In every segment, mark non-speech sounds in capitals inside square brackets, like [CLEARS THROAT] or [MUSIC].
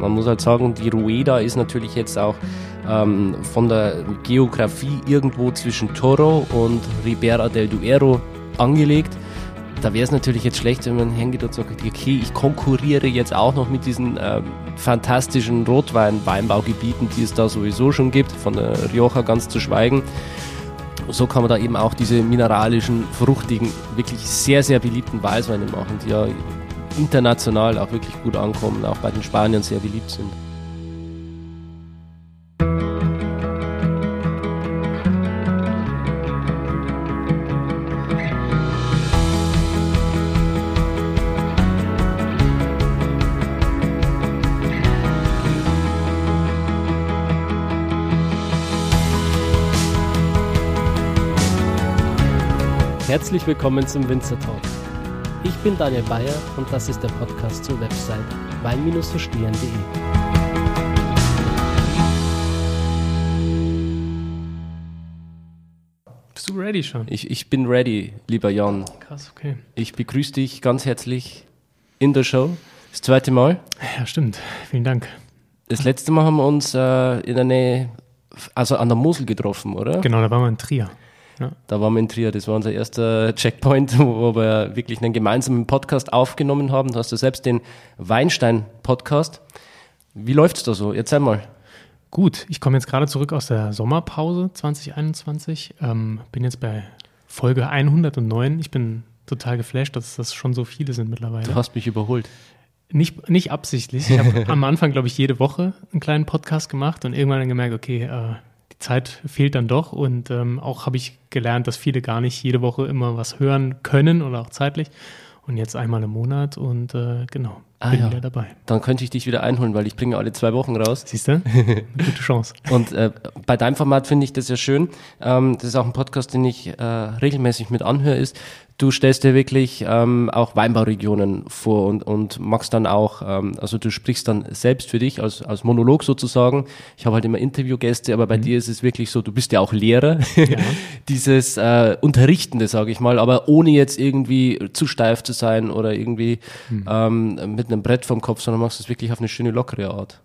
Man muss halt sagen, die Rueda ist natürlich jetzt auch ähm, von der Geografie irgendwo zwischen Toro und Ribera del Duero angelegt. Da wäre es natürlich jetzt schlecht, wenn man hingeht und sagt, okay, ich konkurriere jetzt auch noch mit diesen ähm, fantastischen Rotwein-Weinbaugebieten, die es da sowieso schon gibt, von der Rioja ganz zu schweigen. So kann man da eben auch diese mineralischen, fruchtigen, wirklich sehr, sehr beliebten Weißweine machen, die ja international auch wirklich gut ankommen, auch bei den Spaniern sehr beliebt sind. Herzlich willkommen zum Winzer Talk. Ich bin Daniel Bayer und das ist der Podcast zur Website wein-verstehen.de. Bist du ready schon? Ich, ich bin ready, lieber Jan. Krass, okay. Ich begrüße dich ganz herzlich in der Show. Das zweite Mal. Ja, stimmt. Vielen Dank. Das letzte Mal haben wir uns äh, in der Nähe, also an der Mosel getroffen, oder? Genau, da waren wir in Trier. Ja. Da waren wir in Trier. Das war unser erster Checkpoint, wo wir wirklich einen gemeinsamen Podcast aufgenommen haben. Du hast ja selbst den Weinstein-Podcast. Wie läuft's da so? Erzähl mal. Gut, ich komme jetzt gerade zurück aus der Sommerpause 2021. Ähm, bin jetzt bei Folge 109. Ich bin total geflasht, dass das schon so viele sind mittlerweile. Du hast mich überholt. Nicht, nicht absichtlich. Ich habe [LAUGHS] am Anfang, glaube ich, jede Woche einen kleinen Podcast gemacht und irgendwann dann gemerkt, okay, äh, Zeit fehlt dann doch und ähm, auch habe ich gelernt, dass viele gar nicht jede Woche immer was hören können oder auch zeitlich. Und jetzt einmal im Monat und äh, genau, ah, bin ja. wieder dabei. Dann könnte ich dich wieder einholen, weil ich bringe alle zwei Wochen raus. Siehst du? Gute Chance. [LAUGHS] und äh, bei deinem Format finde ich das ja schön. Ähm, das ist auch ein Podcast, den ich äh, regelmäßig mit anhöre, ist, du stellst dir wirklich ähm, auch Weinbauregionen vor und, und machst dann auch, ähm, also du sprichst dann selbst für dich als, als Monolog sozusagen. Ich habe halt immer Interviewgäste, aber bei mhm. dir ist es wirklich so, du bist ja auch Lehrer, ja. [LAUGHS] dieses äh, Unterrichtende, sage ich mal, aber ohne jetzt irgendwie zu steif zu sein oder irgendwie mhm. ähm, mit einem Brett vom Kopf, sondern machst es wirklich auf eine schöne, lockere Art.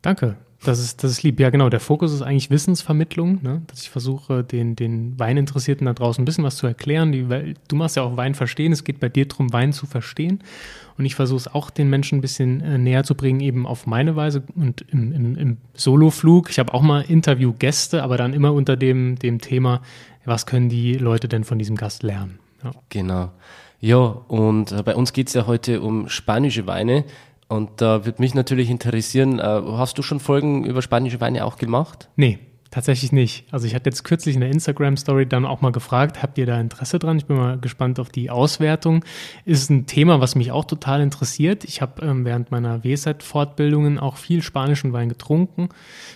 Danke. Das ist, das ist lieb. Ja, genau. Der Fokus ist eigentlich Wissensvermittlung, ne? dass ich versuche, den, den Weininteressierten da draußen ein bisschen was zu erklären. Die, du machst ja auch Wein verstehen. Es geht bei dir darum, Wein zu verstehen. Und ich versuche es auch den Menschen ein bisschen äh, näher zu bringen, eben auf meine Weise und im, im, im Soloflug. Ich habe auch mal Interviewgäste, aber dann immer unter dem, dem Thema, was können die Leute denn von diesem Gast lernen? Ja. Genau. Ja, und äh, bei uns geht es ja heute um spanische Weine. Und da würde mich natürlich interessieren, äh, hast du schon Folgen über spanische Weine auch gemacht? Nee, tatsächlich nicht. Also ich hatte jetzt kürzlich in der Instagram-Story dann auch mal gefragt, habt ihr da Interesse dran? Ich bin mal gespannt auf die Auswertung. Ist ein Thema, was mich auch total interessiert. Ich habe ähm, während meiner WSET-Fortbildungen auch viel spanischen Wein getrunken,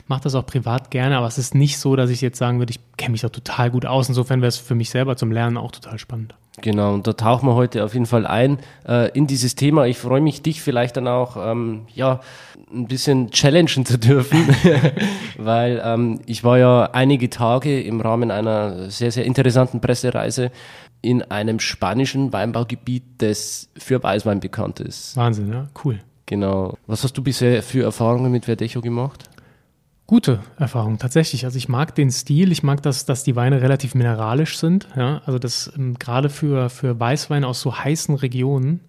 mache das auch privat gerne, aber es ist nicht so, dass ich jetzt sagen würde, ich kenne mich da total gut aus. Insofern wäre es für mich selber zum Lernen auch total spannend. Genau, und da tauchen wir heute auf jeden Fall ein äh, in dieses Thema. Ich freue mich, dich vielleicht dann auch ähm, ja ein bisschen challengen zu dürfen, [LAUGHS] [LAUGHS] weil ähm, ich war ja einige Tage im Rahmen einer sehr, sehr interessanten Pressereise in einem spanischen Weinbaugebiet, das für Weißwein bekannt ist. Wahnsinn, ja, cool. Genau. Was hast du bisher für Erfahrungen mit Verdecho gemacht? Gute Erfahrung, tatsächlich. Also ich mag den Stil, ich mag das, dass die Weine relativ mineralisch sind. Ja? Also das ähm, gerade für, für Weißweine aus so heißen Regionen,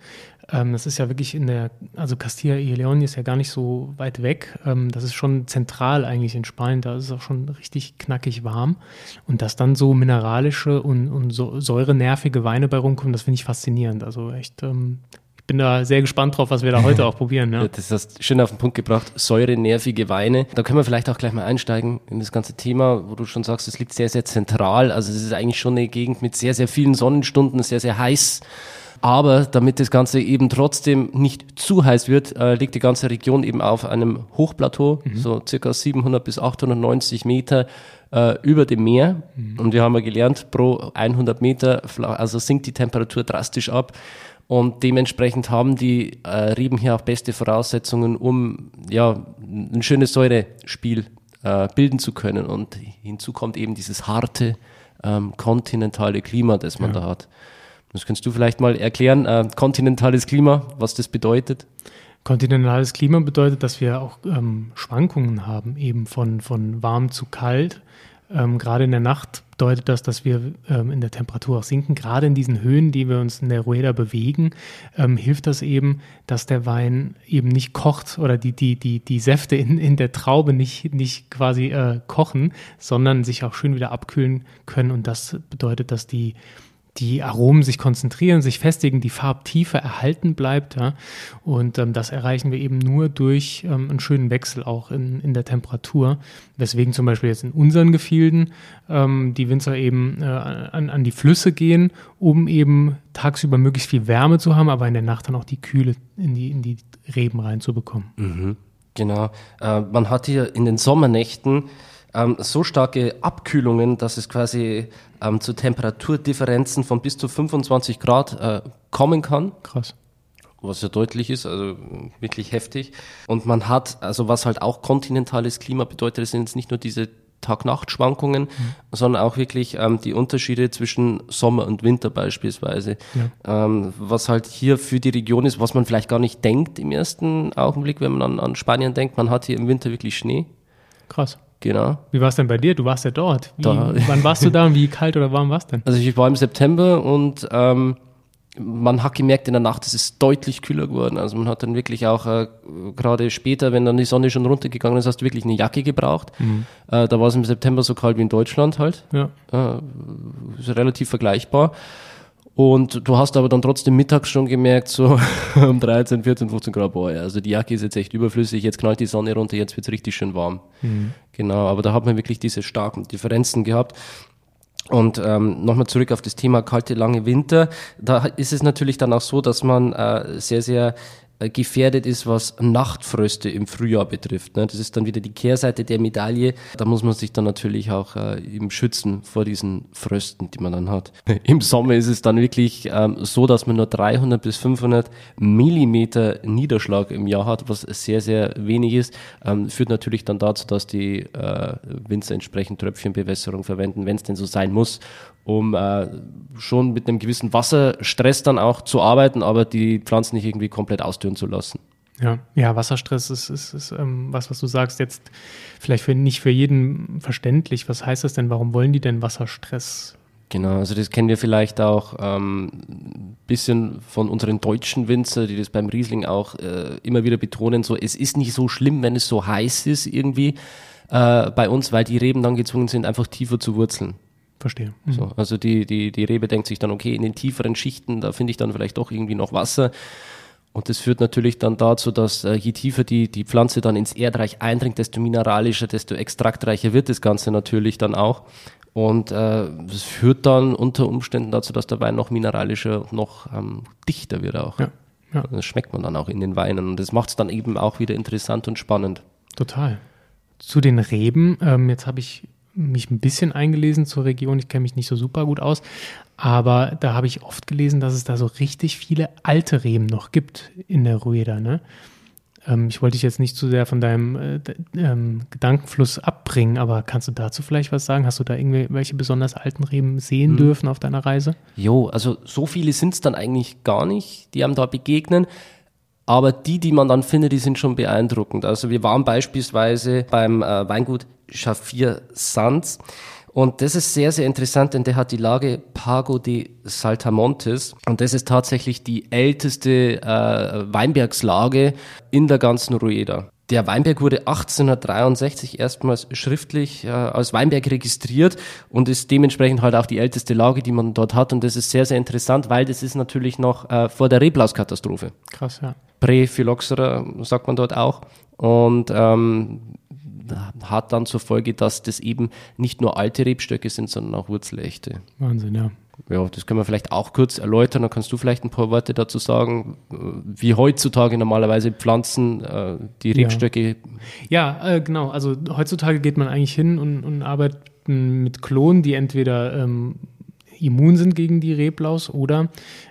ähm, das ist ja wirklich in der, also Castilla y León ist ja gar nicht so weit weg. Ähm, das ist schon zentral eigentlich in Spanien, da ist es auch schon richtig knackig warm. Und dass dann so mineralische und, und so säurenervige Weine bei rumkommen, das finde ich faszinierend. Also echt ähm, bin da sehr gespannt drauf, was wir da heute auch probieren. Ja. [LAUGHS] Das hast du schön auf den Punkt gebracht. Säurenervige Weine. Da können wir vielleicht auch gleich mal einsteigen in das ganze Thema, wo du schon sagst, es liegt sehr, sehr zentral. Also es ist eigentlich schon eine Gegend mit sehr, sehr vielen Sonnenstunden, sehr, sehr heiß. Aber damit das Ganze eben trotzdem nicht zu heiß wird, äh, liegt die ganze Region eben auf einem Hochplateau, mhm. so circa 700 bis 890 Meter äh, über dem Meer. Mhm. Und wir haben ja gelernt, pro 100 Meter, also sinkt die Temperatur drastisch ab. Und dementsprechend haben die äh, Reben hier auch beste Voraussetzungen, um ja, ein schönes Säurespiel äh, bilden zu können. Und hinzu kommt eben dieses harte ähm, kontinentale Klima, das man ja. da hat. Das kannst du vielleicht mal erklären, äh, kontinentales Klima, was das bedeutet? Kontinentales Klima bedeutet, dass wir auch ähm, Schwankungen haben, eben von, von warm zu kalt. Ähm, gerade in der Nacht bedeutet das, dass wir ähm, in der Temperatur auch sinken. Gerade in diesen Höhen, die wir uns in der Rueda bewegen, ähm, hilft das eben, dass der Wein eben nicht kocht oder die, die, die, die Säfte in, in der Traube nicht, nicht quasi äh, kochen, sondern sich auch schön wieder abkühlen können. Und das bedeutet, dass die die Aromen sich konzentrieren, sich festigen, die Farbtiefe erhalten bleibt. Ja? Und ähm, das erreichen wir eben nur durch ähm, einen schönen Wechsel auch in, in der Temperatur. Weswegen zum Beispiel jetzt in unseren Gefilden ähm, die Winzer eben äh, an, an die Flüsse gehen, um eben tagsüber möglichst viel Wärme zu haben, aber in der Nacht dann auch die Kühle in die, in die Reben reinzubekommen. Mhm, genau. Äh, man hat hier in den Sommernächten ähm, so starke Abkühlungen, dass es quasi ähm, zu Temperaturdifferenzen von bis zu 25 Grad äh, kommen kann. Krass. Was ja deutlich ist, also wirklich heftig. Und man hat, also was halt auch kontinentales Klima bedeutet, das sind jetzt nicht nur diese Tag-Nacht-Schwankungen, mhm. sondern auch wirklich ähm, die Unterschiede zwischen Sommer und Winter beispielsweise. Ja. Ähm, was halt hier für die Region ist, was man vielleicht gar nicht denkt im ersten Augenblick, wenn man an, an Spanien denkt, man hat hier im Winter wirklich Schnee. Krass. Genau. Wie war es denn bei dir? Du warst ja dort. Wie, da. Wann warst du da und wie kalt oder warm war es denn? Also ich war im September und ähm, man hat gemerkt, in der Nacht ist es deutlich kühler geworden. Also man hat dann wirklich auch äh, gerade später, wenn dann die Sonne schon runtergegangen ist, hast du wirklich eine Jacke gebraucht. Mhm. Äh, da war es im September so kalt wie in Deutschland halt. Ja. Äh, ist relativ vergleichbar. Und du hast aber dann trotzdem mittags schon gemerkt, so [LAUGHS] um 13, 14, 15 Grad, boah, also die Jacke ist jetzt echt überflüssig, jetzt knallt die Sonne runter, jetzt wird's richtig schön warm. Mhm. Genau, aber da hat man wirklich diese starken Differenzen gehabt. Und ähm, nochmal zurück auf das Thema kalte, lange Winter. Da ist es natürlich dann auch so, dass man äh, sehr, sehr gefährdet ist, was Nachtfröste im Frühjahr betrifft. Ne? Das ist dann wieder die Kehrseite der Medaille. Da muss man sich dann natürlich auch äh, eben schützen vor diesen Frösten, die man dann hat. [LAUGHS] Im Sommer ist es dann wirklich ähm, so, dass man nur 300 bis 500 Millimeter Niederschlag im Jahr hat, was sehr, sehr wenig ist. Ähm, führt natürlich dann dazu, dass die äh, Winzer entsprechend Tröpfchenbewässerung verwenden, wenn es denn so sein muss, um äh, schon mit einem gewissen Wasserstress dann auch zu arbeiten, aber die Pflanzen nicht irgendwie komplett ausdünnen zu lassen. Ja, ja, Wasserstress ist, ist, ist ähm, was, was du sagst, jetzt vielleicht für, nicht für jeden verständlich. Was heißt das denn? Warum wollen die denn Wasserstress? Genau, also das kennen wir vielleicht auch ähm, ein bisschen von unseren deutschen Winzer, die das beim Riesling auch äh, immer wieder betonen, so es ist nicht so schlimm, wenn es so heiß ist irgendwie äh, bei uns, weil die Reben dann gezwungen sind, einfach tiefer zu wurzeln. Verstehe. Mhm. So, also die, die, die Rebe denkt sich dann, okay, in den tieferen Schichten, da finde ich dann vielleicht doch irgendwie noch Wasser. Und das führt natürlich dann dazu, dass äh, je tiefer die, die Pflanze dann ins Erdreich eindringt, desto mineralischer, desto extraktreicher wird das Ganze natürlich dann auch. Und äh, das führt dann unter Umständen dazu, dass der Wein noch mineralischer, noch ähm, dichter wird auch. Ja, ja. Das schmeckt man dann auch in den Weinen. Und das macht es dann eben auch wieder interessant und spannend. Total. Zu den Reben, ähm, jetzt habe ich mich ein bisschen eingelesen zur Region. Ich kenne mich nicht so super gut aus. Aber da habe ich oft gelesen, dass es da so richtig viele alte Reben noch gibt in der Rueda. Ne? Ähm, ich wollte dich jetzt nicht zu sehr von deinem äh, ähm, Gedankenfluss abbringen, aber kannst du dazu vielleicht was sagen? Hast du da irgendwelche besonders alten Reben sehen hm. dürfen auf deiner Reise? Jo, also so viele sind es dann eigentlich gar nicht, die einem da begegnen. Aber die, die man dann findet, die sind schon beeindruckend. Also wir waren beispielsweise beim äh, Weingut Schafir Sanz. Und das ist sehr, sehr interessant, denn der hat die Lage Pago de Saltamontes. Und das ist tatsächlich die älteste äh, Weinbergslage in der ganzen Rueda. Der Weinberg wurde 1863 erstmals schriftlich äh, als Weinberg registriert und ist dementsprechend halt auch die älteste Lage, die man dort hat. Und das ist sehr, sehr interessant, weil das ist natürlich noch äh, vor der Reblauskatastrophe. Krass, ja. Präphylloxera sagt man dort auch. Und ähm, hat dann zur Folge, dass das eben nicht nur alte Rebstöcke sind, sondern auch wurzelechte. Wahnsinn, ja. Ja, das können wir vielleicht auch kurz erläutern. Dann kannst du vielleicht ein paar Worte dazu sagen, wie heutzutage normalerweise Pflanzen äh, die Rebstöcke. Ja, ja äh, genau. Also heutzutage geht man eigentlich hin und, und arbeitet mit Klonen, die entweder ähm, immun sind gegen die Reblaus oder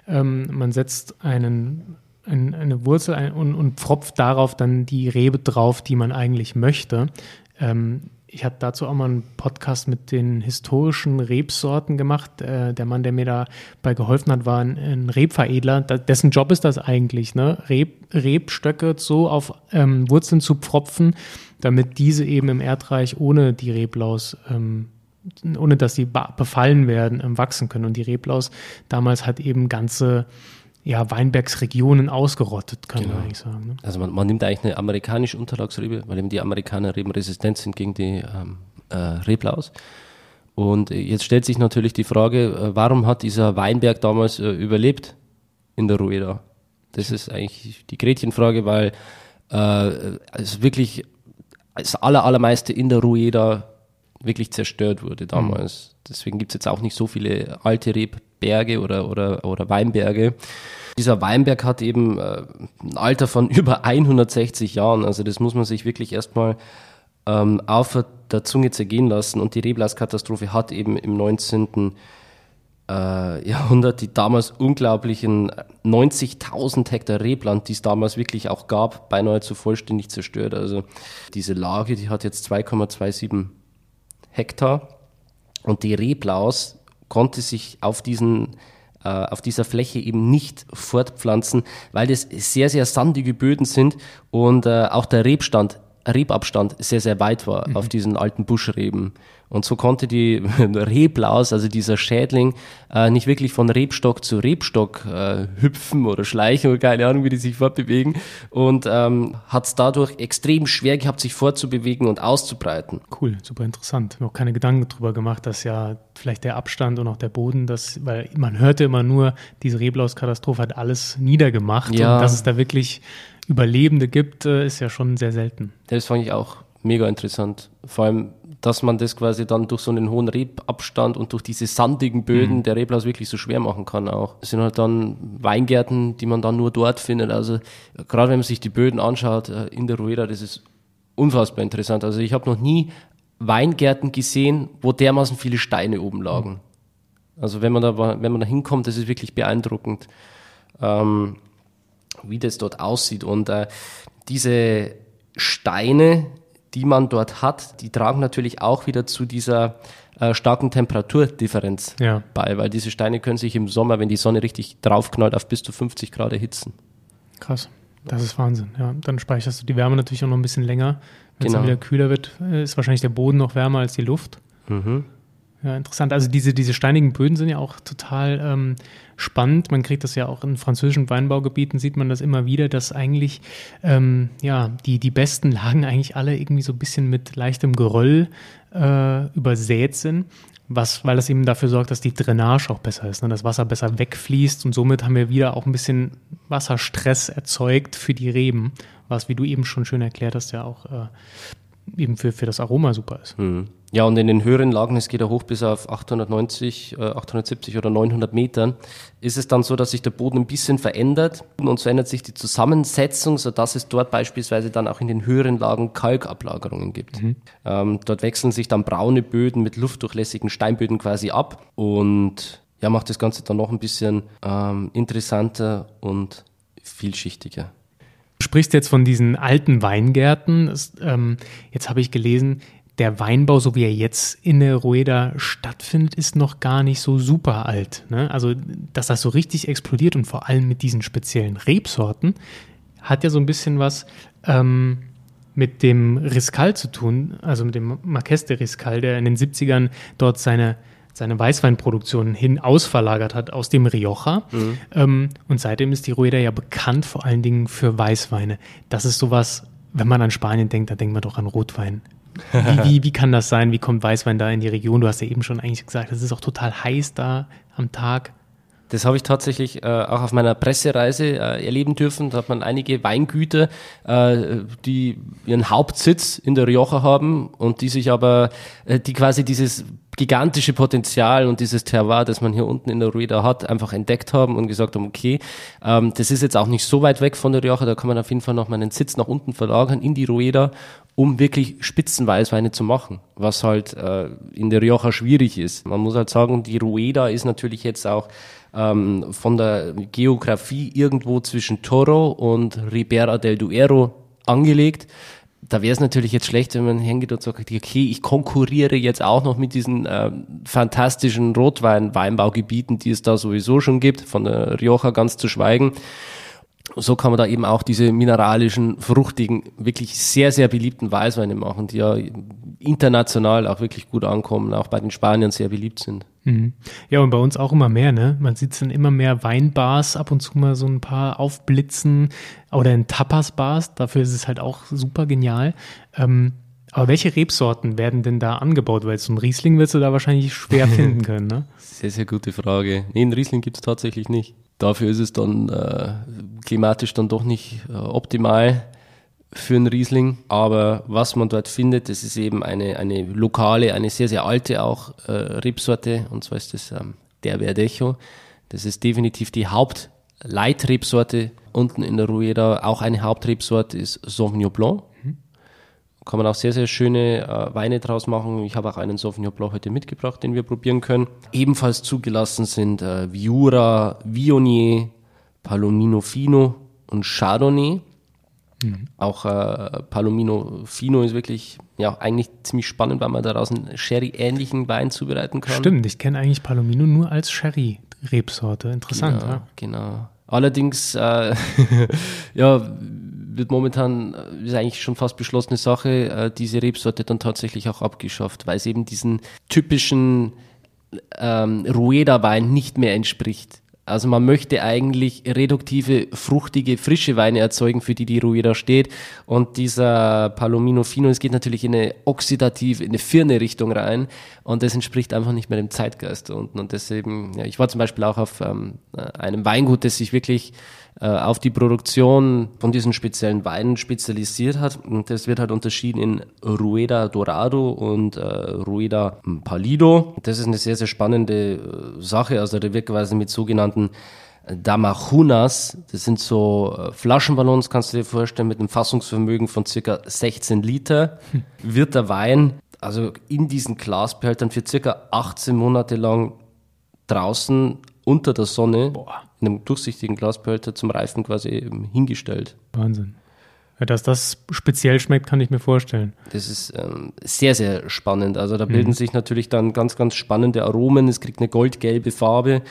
ähm, man setzt einen ein, eine Wurzel ein, und, und pfropft darauf dann die Rebe drauf, die man eigentlich möchte. Ähm, ich hatte dazu auch mal einen Podcast mit den historischen Rebsorten gemacht. Äh, der Mann, der mir dabei geholfen hat, war ein, ein Rebveredler. Da, dessen Job ist das eigentlich, ne? Reb, Rebstöcke so auf ähm, Wurzeln zu pfropfen, damit diese eben im Erdreich ohne die Reblaus ähm, ohne dass sie befallen werden, ähm, wachsen können. Und die Reblaus damals hat eben ganze ja, Weinbergsregionen ausgerottet, kann genau. man eigentlich sagen. Ne? Also man, man, nimmt eigentlich eine amerikanische Unterlagsrebe, weil eben die Amerikaner rebenresistent sind gegen die ähm, äh, Reblaus. Und jetzt stellt sich natürlich die Frage, äh, warum hat dieser Weinberg damals äh, überlebt in der Rueda? Das ist eigentlich die Gretchenfrage, weil äh, es wirklich das aller, allermeiste in der Rueda wirklich zerstört wurde damals. Mhm. Deswegen gibt es jetzt auch nicht so viele alte Rebberge oder, oder, oder Weinberge. Dieser Weinberg hat eben äh, ein Alter von [LAUGHS] über 160 Jahren. Also das muss man sich wirklich erstmal ähm, auf der Zunge zergehen lassen. Und die Reblaskatastrophe hat eben im 19. Äh, Jahrhundert die damals unglaublichen 90.000 Hektar Rebland, die es damals wirklich auch gab, beinahe zu vollständig zerstört. Also diese Lage, die hat jetzt 2,27 Hektar und die Reblaus konnte sich auf diesen äh, auf dieser Fläche eben nicht fortpflanzen, weil das sehr, sehr sandige Böden sind und äh, auch der Rebstand Rebabstand sehr, sehr weit war mhm. auf diesen alten Buschreben. Und so konnte die [LAUGHS] Reblaus, also dieser Schädling, äh, nicht wirklich von Rebstock zu Rebstock äh, hüpfen oder schleichen oder keine Ahnung, wie die sich fortbewegen. Und ähm, hat es dadurch extrem schwer gehabt, sich fortzubewegen und auszubreiten. Cool, super interessant. Mir auch keine Gedanken darüber gemacht, dass ja vielleicht der Abstand und auch der Boden, das, weil man hörte immer nur, diese Reblauskatastrophe hat alles niedergemacht ja. und dass es da wirklich Überlebende gibt, äh, ist ja schon sehr selten. Das fand ich auch mega interessant. Vor allem, dass man das quasi dann durch so einen hohen Rebabstand und durch diese sandigen Böden mhm. der Reblaus wirklich so schwer machen kann auch. Es sind halt dann Weingärten, die man dann nur dort findet. Also gerade wenn man sich die Böden anschaut äh, in der Rueda, das ist unfassbar interessant. Also ich habe noch nie Weingärten gesehen, wo dermaßen viele Steine oben lagen. Also wenn man da, wenn man da hinkommt, das ist wirklich beeindruckend. Ähm, wie das dort aussieht. Und äh, diese Steine, die man dort hat, die tragen natürlich auch wieder zu dieser äh, starken Temperaturdifferenz ja. bei, weil diese Steine können sich im Sommer, wenn die Sonne richtig draufknallt, auf bis zu 50 Grad erhitzen. Krass. Das ist Wahnsinn, ja. Dann speicherst du die Wärme natürlich auch noch ein bisschen länger. Wenn genau. es dann wieder kühler wird, äh, ist wahrscheinlich der Boden noch wärmer als die Luft. Mhm. Ja, interessant. Also diese, diese steinigen Böden sind ja auch total ähm, spannend. Man kriegt das ja auch in französischen Weinbaugebieten, sieht man das immer wieder, dass eigentlich ähm, ja, die, die besten Lagen eigentlich alle irgendwie so ein bisschen mit leichtem Geröll äh, übersät sind. Was, weil das eben dafür sorgt, dass die Drainage auch besser ist, ne? das Wasser besser wegfließt und somit haben wir wieder auch ein bisschen Wasserstress erzeugt für die Reben, was, wie du eben schon schön erklärt hast, ja auch äh, eben für, für das Aroma super ist. Mhm. Ja, und in den höheren Lagen, es geht ja hoch bis auf 890, äh, 870 oder 900 Metern, ist es dann so, dass sich der Boden ein bisschen verändert und so ändert sich die Zusammensetzung, sodass es dort beispielsweise dann auch in den höheren Lagen Kalkablagerungen gibt. Mhm. Ähm, dort wechseln sich dann braune Böden mit luftdurchlässigen Steinböden quasi ab und ja, macht das Ganze dann noch ein bisschen ähm, interessanter und vielschichtiger. Du sprichst jetzt von diesen alten Weingärten. Das, ähm, jetzt habe ich gelesen, der Weinbau, so wie er jetzt in der Rueda stattfindet, ist noch gar nicht so super alt. Ne? Also, dass das so richtig explodiert und vor allem mit diesen speziellen Rebsorten, hat ja so ein bisschen was ähm, mit dem Riscal zu tun, also mit dem Marques de Riscal, der in den 70ern dort seine, seine Weißweinproduktion hin ausverlagert hat aus dem Rioja. Mhm. Ähm, und seitdem ist die Rueda ja bekannt vor allen Dingen für Weißweine. Das ist sowas, wenn man an Spanien denkt, da denkt man doch an Rotwein. Wie, wie, wie kann das sein? Wie kommt Weißwein da in die Region? Du hast ja eben schon eigentlich gesagt, es ist auch total heiß da am Tag. Das habe ich tatsächlich äh, auch auf meiner Pressereise äh, erleben dürfen. Da hat man einige Weingüter, äh, die ihren Hauptsitz in der Rioja haben und die sich aber, äh, die quasi dieses gigantische Potenzial und dieses Terroir, das man hier unten in der Rueda hat, einfach entdeckt haben und gesagt haben, okay, ähm, das ist jetzt auch nicht so weit weg von der Rioja, da kann man auf jeden Fall noch mal einen Sitz nach unten verlagern in die Rueda um wirklich Spitzenweißweine zu machen, was halt äh, in der Rioja schwierig ist. Man muss halt sagen, die Rueda ist natürlich jetzt auch ähm, von der Geografie irgendwo zwischen Toro und Ribera del Duero angelegt. da wäre es natürlich jetzt schlecht, wenn man hingeht und sagt, okay, ich konkurriere jetzt auch noch mit diesen äh, fantastischen Rotwein-Weinbaugebieten, die es da sowieso schon gibt, von der Rioja ganz zu schweigen. So kann man da eben auch diese mineralischen, fruchtigen, wirklich sehr, sehr beliebten Weißweine machen, die ja international auch wirklich gut ankommen, auch bei den Spaniern sehr beliebt sind. Mhm. Ja, und bei uns auch immer mehr, ne? Man sieht es in immer mehr Weinbars, ab und zu mal so ein paar aufblitzen oder in Tapas-Bars, dafür ist es halt auch super genial. Ähm, aber welche Rebsorten werden denn da angebaut? Weil so ein Riesling wirst du da wahrscheinlich schwer [LAUGHS] finden können, ne? Sehr, sehr gute Frage. Nee, einen Riesling gibt es tatsächlich nicht. Dafür ist es dann äh, klimatisch dann doch nicht äh, optimal für einen Riesling. Aber was man dort findet, das ist eben eine, eine lokale, eine sehr, sehr alte auch äh, Rebsorte. Und zwar ist das ähm, der Verdecho. Das ist definitiv die Hauptleitrebsorte unten in der Rueda. Auch eine Hauptrebsorte ist Sauvignon Blanc. Mhm. Kann man auch sehr, sehr schöne äh, Weine draus machen. Ich habe auch einen Sauvignon Blanc heute mitgebracht, den wir probieren können. Ebenfalls zugelassen sind äh, Viura, Viognier, Palomino Fino und Chardonnay. Mhm. Auch äh, Palomino Fino ist wirklich, ja, eigentlich ziemlich spannend, weil man daraus einen Sherry-ähnlichen Wein zubereiten kann. Stimmt, ich kenne eigentlich Palomino nur als Sherry-Rebsorte. Interessant, genau, ja. Genau. Allerdings, äh, [LAUGHS] ja, wird momentan, ist eigentlich schon fast beschlossene Sache, äh, diese Rebsorte dann tatsächlich auch abgeschafft, weil es eben diesen typischen ähm, Rueda-Wein nicht mehr entspricht. Also man möchte eigentlich reduktive, fruchtige, frische Weine erzeugen, für die die Rueda steht. Und dieser Palomino Fino, es geht natürlich in eine oxidative, in eine firne Richtung rein. Und das entspricht einfach nicht mehr dem Zeitgeist unten. Und deswegen, ja, ich war zum Beispiel auch auf ähm, einem Weingut, das sich wirklich auf die Produktion von diesen speziellen Weinen spezialisiert hat. Und das wird halt unterschieden in Rueda Dorado und äh, Rueda Palido. Das ist eine sehr, sehr spannende äh, Sache. Also da wird quasi mit sogenannten Damajunas, das sind so äh, Flaschenballons, kannst du dir vorstellen, mit einem Fassungsvermögen von circa 16 Liter, hm. wird der Wein also in diesen Glasbehältern für circa 18 Monate lang draußen unter der Sonne Boah in einem durchsichtigen Glasbehälter zum Reifen quasi hingestellt. Wahnsinn. Ja, dass das speziell schmeckt, kann ich mir vorstellen. Das ist ähm, sehr, sehr spannend. Also da bilden mhm. sich natürlich dann ganz, ganz spannende Aromen. Es kriegt eine goldgelbe Farbe.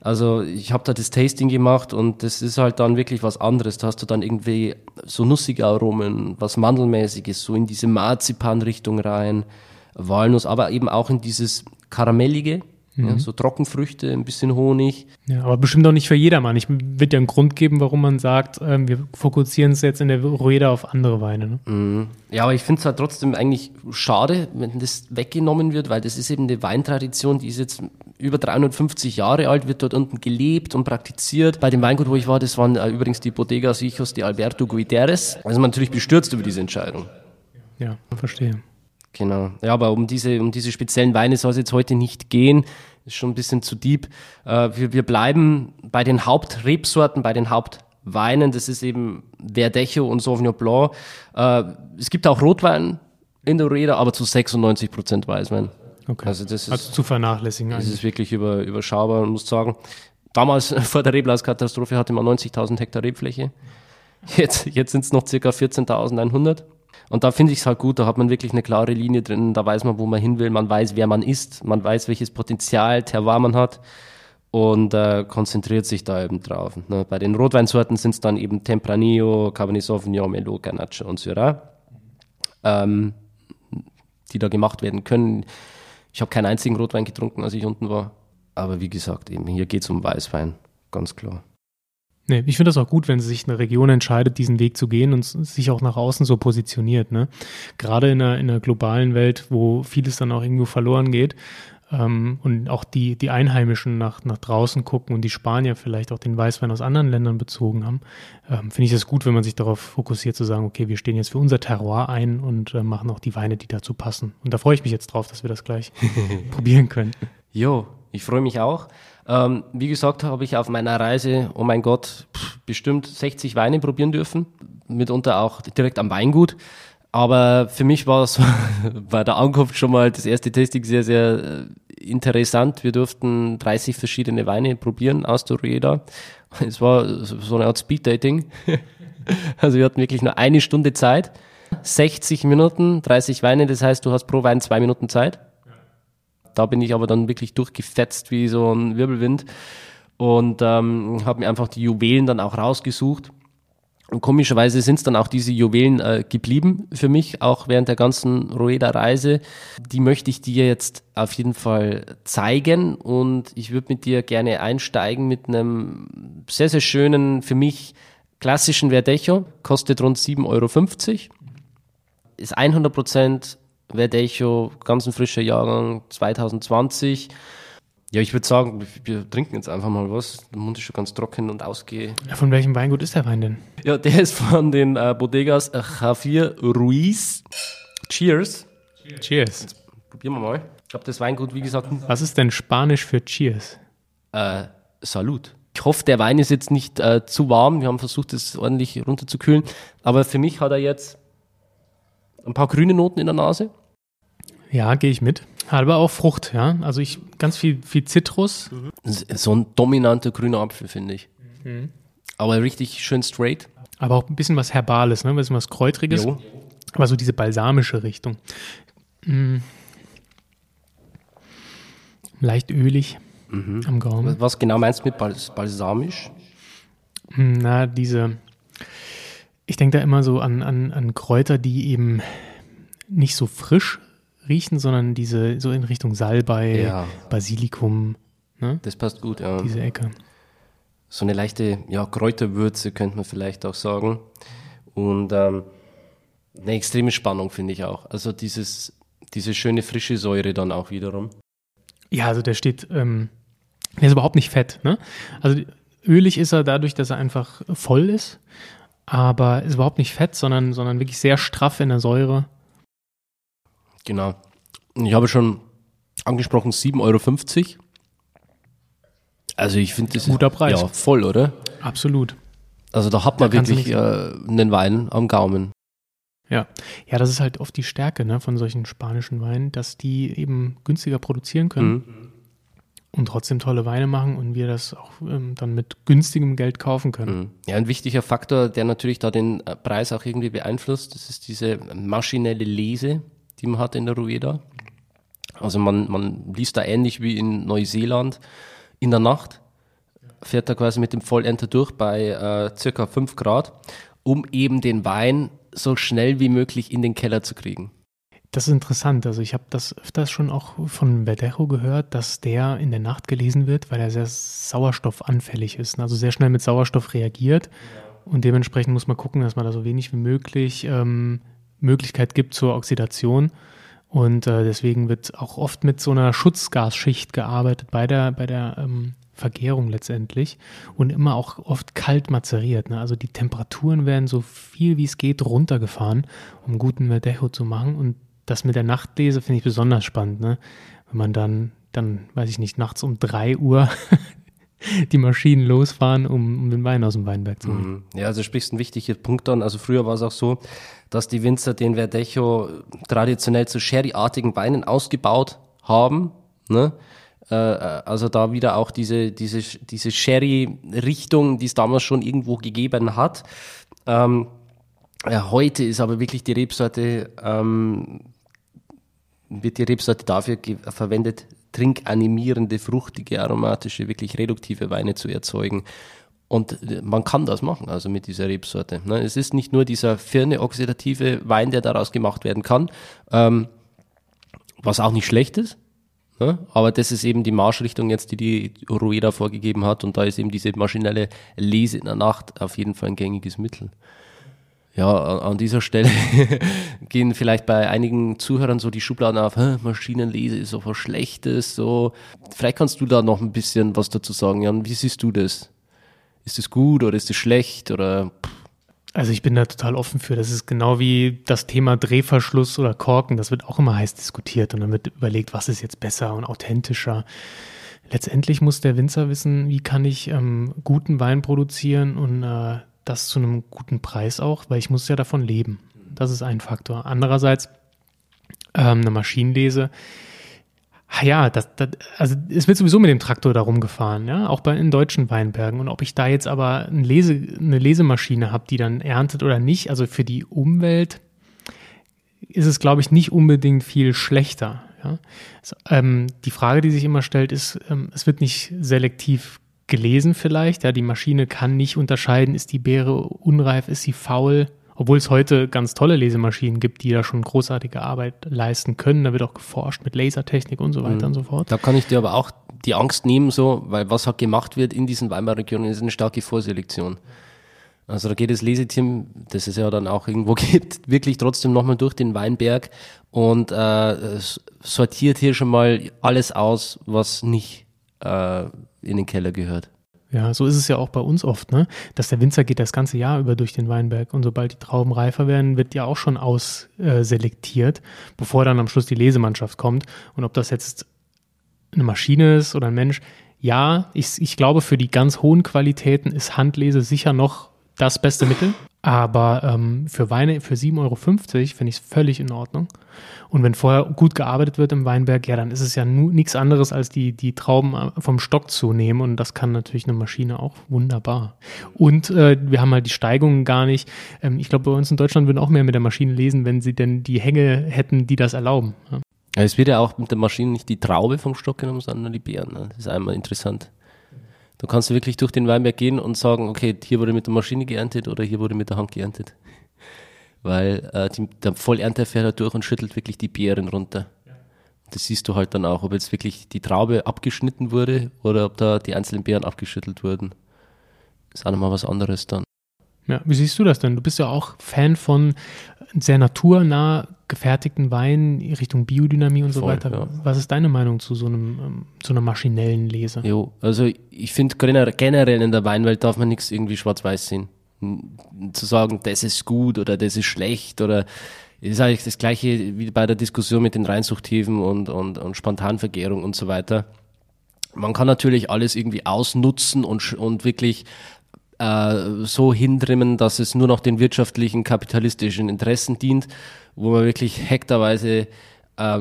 Also ich habe da das Tasting gemacht und das ist halt dann wirklich was anderes. Da hast du dann irgendwie so nussige Aromen, was Mandelmäßiges, so in diese Marzipan-Richtung rein, Walnuss, aber eben auch in dieses Karamellige. Mhm. Ja, so Trockenfrüchte, ein bisschen Honig. Ja, aber bestimmt auch nicht für jedermann. Ich wird ja einen Grund geben, warum man sagt, ähm, wir fokussieren es jetzt in der Rueda auf andere Weine. Ne? Mhm. Ja, aber ich finde es halt trotzdem eigentlich schade, wenn das weggenommen wird, weil das ist eben eine Weintradition, die ist jetzt über 350 Jahre alt, wird dort unten gelebt und praktiziert. Bei dem Weingut, wo ich war, das waren äh, übrigens die Bodegas Hijos de Alberto Guiteres. Also man natürlich bestürzt über diese Entscheidung. Ja, verstehe. Genau. Ja, aber um diese, um diese speziellen Weine soll es jetzt heute nicht gehen. Ist schon ein bisschen zu deep. Äh, wir, wir bleiben bei den Hauptrebsorten, bei den Hauptweinen. Das ist eben Verdecho und Sauvignon Blanc. Äh, es gibt auch Rotwein in der Reda, aber zu 96 Prozent Weißwein. Okay. Also das ist also zu vernachlässigen. Das ist wirklich über, überschaubar und muss sagen, damals [LAUGHS] vor der Reblaskatastrophe hatte man 90.000 Hektar Rebfläche. Jetzt, jetzt sind es noch circa 14.100. Und da finde ich es halt gut, da hat man wirklich eine klare Linie drin, da weiß man, wo man hin will, man weiß, wer man ist, man weiß, welches Potenzial, Terroir man hat und äh, konzentriert sich da eben drauf. Ne? Bei den Rotweinsorten sind es dann eben Tempranillo, Cabernet Sauvignon, Merlot, Garnacho und Syrah, ähm, die da gemacht werden können. Ich habe keinen einzigen Rotwein getrunken, als ich unten war. Aber wie gesagt, eben hier geht es um Weißwein, ganz klar. Nee, ich finde das auch gut, wenn sich eine Region entscheidet, diesen Weg zu gehen und sich auch nach außen so positioniert. Ne? Gerade in einer, in einer globalen Welt, wo vieles dann auch irgendwo verloren geht ähm, und auch die, die Einheimischen nach, nach draußen gucken und die Spanier vielleicht auch den Weißwein aus anderen Ländern bezogen haben, ähm, finde ich das gut, wenn man sich darauf fokussiert zu sagen, okay, wir stehen jetzt für unser Terroir ein und äh, machen auch die Weine, die dazu passen. Und da freue ich mich jetzt drauf, dass wir das gleich [LAUGHS] probieren können. Jo, ich freue mich auch. Ähm, wie gesagt, habe ich auf meiner Reise, oh mein Gott, bestimmt 60 Weine probieren dürfen, mitunter auch direkt am Weingut. Aber für mich war es bei [LAUGHS] der Ankunft schon mal das erste Tasting sehr, sehr äh, interessant. Wir durften 30 verschiedene Weine probieren aus der Rueda. Es war so eine Art Speed-Dating. [LAUGHS] Also wir hatten wirklich nur eine Stunde Zeit 60 Minuten, 30 Weine, das heißt, du hast pro Wein zwei Minuten Zeit. Da bin ich aber dann wirklich durchgefetzt wie so ein Wirbelwind und ähm, habe mir einfach die Juwelen dann auch rausgesucht. Und komischerweise sind es dann auch diese Juwelen äh, geblieben für mich, auch während der ganzen Rueda-Reise. Die möchte ich dir jetzt auf jeden Fall zeigen und ich würde mit dir gerne einsteigen mit einem sehr, sehr schönen, für mich klassischen Verdecho. Kostet rund 7,50 Euro. Ist 100% Verdecho, ganz ein frischer Jahrgang 2020. Ja, ich würde sagen, wir trinken jetzt einfach mal was. Der Mund ist schon ganz trocken und ausge. Ja, von welchem Weingut ist der Wein denn? Ja, der ist von den äh, Bodegas Javier Ruiz. Cheers. Cheers. Jetzt probieren wir mal. Ich glaube, das Weingut, wie gesagt. Was ist denn Spanisch für Cheers? Äh, Salut. Ich hoffe, der Wein ist jetzt nicht äh, zu warm. Wir haben versucht, es ordentlich runterzukühlen. Aber für mich hat er jetzt ein paar grüne Noten in der Nase. Ja, gehe ich mit. Aber auch Frucht, ja. Also ich ganz viel, viel Zitrus. So ein dominanter grüner Apfel, finde ich. Mhm. Aber richtig schön straight. Aber auch ein bisschen was Herbales, ne? ein bisschen was Kräutriges. Jo. Aber so diese balsamische Richtung. Mm. Leicht ölig am Gaumen. Was genau meinst du mit Bals balsamisch? Mm, Na, diese, ich denke da immer so an, an, an Kräuter, die eben nicht so frisch riechen, sondern diese so in Richtung Salbei, Ja. Basilikum, ne? Das passt gut, ja. diese Ecke. so eine leichte ja, Kräuterwürze, könnte man vielleicht auch sagen. Und ähm, eine extreme Spannung, finde ich auch. Also dieses, diese schöne frische Säure dann auch wiederum. Ja, also der steht, ähm, der ist überhaupt nicht fett. Ne? Also ölig ist er dadurch, dass er einfach voll ist, aber ist überhaupt nicht fett, sondern, sondern wirklich sehr straff in der Säure. Genau. Und ich habe schon angesprochen, 7,50 Euro. Also ich finde das Guter ist, Preis. Ja, voll, oder? Absolut. Also da hat man Da wirklich äh, einen Wein am Gaumen. Ja. Ja, das ist halt oft die Stärke ne, von solchen spanischen Weinen, dass die eben günstiger produzieren können Mhm. und trotzdem tolle Weine machen und wir das auch ähm, dann mit günstigem Geld kaufen können. Mhm. Ja, ein wichtiger Faktor, der natürlich da den äh, Preis auch irgendwie beeinflusst, das ist diese maschinelle Lese, die man hat in der Rueda. Also man, man liest da ähnlich wie in Neuseeland in der Nacht, fährt da quasi mit dem Vollenter durch bei äh, circa 5 Grad, um eben den Wein so schnell wie möglich in den Keller zu kriegen. Das ist interessant. Also ich habe das öfters schon auch von Verdejo gehört, dass der in der Nacht gelesen wird, weil er sehr sauerstoffanfällig ist. Also sehr schnell mit Sauerstoff reagiert. Und dementsprechend muss man gucken, dass man da so wenig wie möglich ähm, Möglichkeit gibt zur Oxidation. Und äh, deswegen wird auch oft mit so einer Schutzgasschicht gearbeitet bei der, bei der ähm, Vergärung letztendlich und immer auch oft kalt mazeriert. Ne? Also die Temperaturen werden so viel wie es geht runtergefahren, um guten Verdejo zu machen. Und das mit der Nachtlese finde ich besonders spannend. Ne? Wenn man dann, dann, weiß ich nicht, nachts um drei Uhr die Maschinen losfahren, um, um den Wein aus dem Weinberg zu holen. Mhm. Ja, also sprichst einen wichtigen Punkt an. Also früher war es auch so, dass die Winzer den Verdecho traditionell zu sherryartigen Weinen ausgebaut haben. Ne? Äh, also da wieder auch diese, diese, diese Sherry-Richtung, die es damals schon irgendwo gegeben hat. Ähm, ja, heute ist aber wirklich die Rebsorte, ähm, wird die Rebsorte dafür verwendet, trinkanimierende, fruchtige, aromatische, wirklich reduktive Weine zu erzeugen. Und äh, man kann das machen, also mit dieser Rebsorte. Ne? Es ist nicht nur dieser firne oxidative Wein, der daraus gemacht werden kann, ähm, was auch nicht schlecht ist. Ne? Aber das ist eben die Marschrichtung jetzt, die die Rueda vorgegeben hat. Und da ist eben diese maschinelle Lese in der Nacht auf jeden Fall ein gängiges Mittel. Ja, an dieser Stelle [LAUGHS] gehen vielleicht bei einigen Zuhörern so die Schubladen auf, "Hä, Maschinenlese ist so was Schlechtes, so. Vielleicht kannst du da noch ein bisschen was dazu sagen, Jan. Wie siehst du das? Ist es gut oder ist es schlecht oder Also ich bin da total offen für. Das ist genau wie das Thema Drehverschluss oder Korken. Das wird auch immer heiß diskutiert und dann wird überlegt, was ist jetzt besser und authentischer. Letztendlich muss der Winzer wissen, wie kann ich ähm, guten Wein produzieren und äh, das zu einem guten Preis auch, weil ich muss ja davon leben. Das ist ein Faktor. Andererseits ähm, eine Maschinenlese. Ja, das, das, also es wird sowieso mit dem Traktor da rumgefahren, ja, auch bei in deutschen Weinbergen. Und ob ich da jetzt aber ein Lese, eine Lesemaschine habe, die dann erntet oder nicht, also für die Umwelt ist es, glaube ich, nicht unbedingt viel schlechter. Ja? Also, ähm, die Frage, die sich immer stellt, ist, ähm, es wird nicht selektiv gelesen vielleicht. Ja, die Maschine kann nicht unterscheiden, ist die Beere unreif, ist sie faul. Obwohl es heute ganz tolle Lesemaschinen gibt, die da schon großartige Arbeit leisten können. Da wird auch geforscht mit Lasertechnik und so weiter mhm. und so fort. Da kann ich dir aber auch die Angst nehmen, so, weil was halt gemacht wird in diesen Weinbauregionen ist eine starke Vorselektion. Also da geht das Leseteam, das es ja dann auch irgendwo [LAUGHS] gibt, wirklich trotzdem nochmal durch den Weinberg und äh, sortiert hier schon mal alles aus, was nicht äh, in den Keller gehört. Ja, so ist es ja auch bei uns oft, ne? Dass der Winzer geht das ganze Jahr über durch den Weinberg und sobald die Trauben reifer werden, wird ja auch schon ausselektiert, bevor dann am Schluss die Lesemannschaft kommt. Und ob das jetzt eine Maschine ist oder ein Mensch, ja, ich, ich glaube, für die ganz hohen Qualitäten ist Handlese sicher noch das beste Mittel. Aber ähm, für Weine für 7,50 Euro finde ich es völlig in Ordnung. Und wenn vorher gut gearbeitet wird im Weinberg, ja, dann ist es ja nichts anderes, als die, die Trauben äh, vom Stock zu nehmen. Und das kann natürlich eine Maschine auch wunderbar. Und äh, wir haben halt die Steigungen gar nicht. Ähm, ich glaube, bei uns in Deutschland würden auch mehr mit der Maschine lesen, wenn sie denn die Hänge hätten, die das erlauben. Ja. Es wird ja auch mit der Maschine nicht die Traube vom Stock genommen, sondern die Beeren. Ne? Das ist einmal interessant. Da kannst du wirklich durch den Weinberg gehen und sagen, okay, hier wurde mit der Maschine geerntet oder hier wurde mit der Hand geerntet. Weil äh, die, der Vollernter fährt da durch und schüttelt wirklich die Beeren runter. Das siehst du halt dann auch, ob jetzt wirklich die Traube abgeschnitten wurde oder ob da die einzelnen Beeren abgeschüttelt wurden. ist auch nochmal was anderes dann. Ja, wie siehst du das denn? Du bist ja auch Fan von sehr naturnah gefertigten Weinen Richtung Biodynamie und so Voll, weiter. Ja. Was ist deine Meinung zu so einem ähm, zu einer maschinellen Lese? Jo, also ich finde generell in der Weinwelt darf man nichts irgendwie schwarz-weiß sehen. Zu sagen, das ist gut oder das ist schlecht oder ist eigentlich das gleiche wie bei der Diskussion mit den Reinzuchthäfen und, und, und Spontanvergärung und so weiter. Man kann natürlich alles irgendwie ausnutzen und, und wirklich äh, so hindrimmen, dass es nur noch den wirtschaftlichen, kapitalistischen Interessen dient, wo man wirklich hektarweise äh,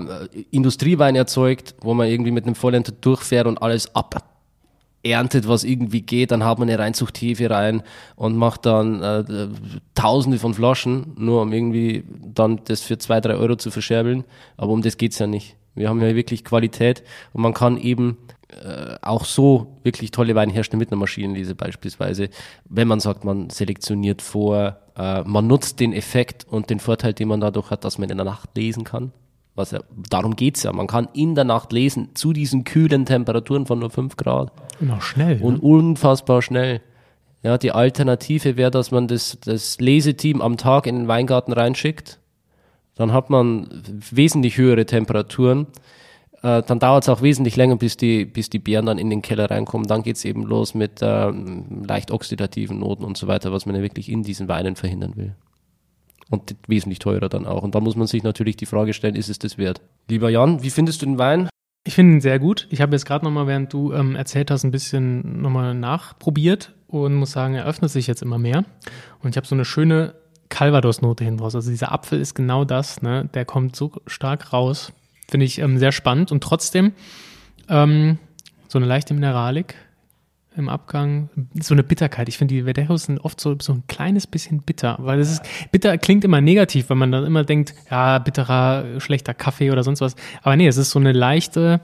Industriewein erzeugt, wo man irgendwie mit einem Vollenter durchfährt und alles aberntet, was irgendwie geht, dann hat man eine Reinzuchthefe rein und macht dann äh, tausende von Flaschen, nur um irgendwie dann das für zwei, drei Euro zu verscherbeln. Aber um das geht's ja nicht. Wir haben ja wirklich Qualität und man kann eben äh, auch so wirklich tolle Weine herstellen mit einer Maschinenlese beispielsweise, wenn man sagt, man selektioniert vor, äh, man nutzt den Effekt und den Vorteil, den man dadurch hat, dass man in der Nacht lesen kann. Was ja, darum geht's ja. Man kann in der Nacht lesen zu diesen kühlen Temperaturen von nur 5 Grad. Und auch schnell. Und ne? unfassbar schnell. Ja, die Alternative wäre, dass man das, das Leseteam am Tag in den Weingarten reinschickt. Dann hat man wesentlich höhere Temperaturen äh, dann dauert es auch wesentlich länger, bis die, bis die Beeren dann in den Keller reinkommen. Dann geht es eben los mit äh, leicht oxidativen Noten und so weiter, was man ja wirklich in diesen Weinen verhindern will. Und wesentlich teurer dann auch. Und da muss man sich natürlich die Frage stellen, ist es das wert? Lieber Jan, wie findest du den Wein? Ich finde ihn sehr gut. Ich habe jetzt gerade nochmal, während du ähm, erzählt hast, ein bisschen nochmal nachprobiert und muss sagen, er öffnet sich jetzt immer mehr. Und ich habe so eine schöne Calvados-Note hin draus. Also dieser Apfel ist genau das, ne? Der kommt so stark raus. Finde ich ähm, sehr spannend und trotzdem ähm, so eine leichte Mineralik im Abgang, so eine Bitterkeit. Ich finde, die Verdejos sind oft so, so ein kleines bisschen bitter, weil es ist, bitter klingt immer negativ, weil man dann immer denkt, ja, bitterer, schlechter Kaffee oder sonst was. Aber nee, es ist so eine leichte,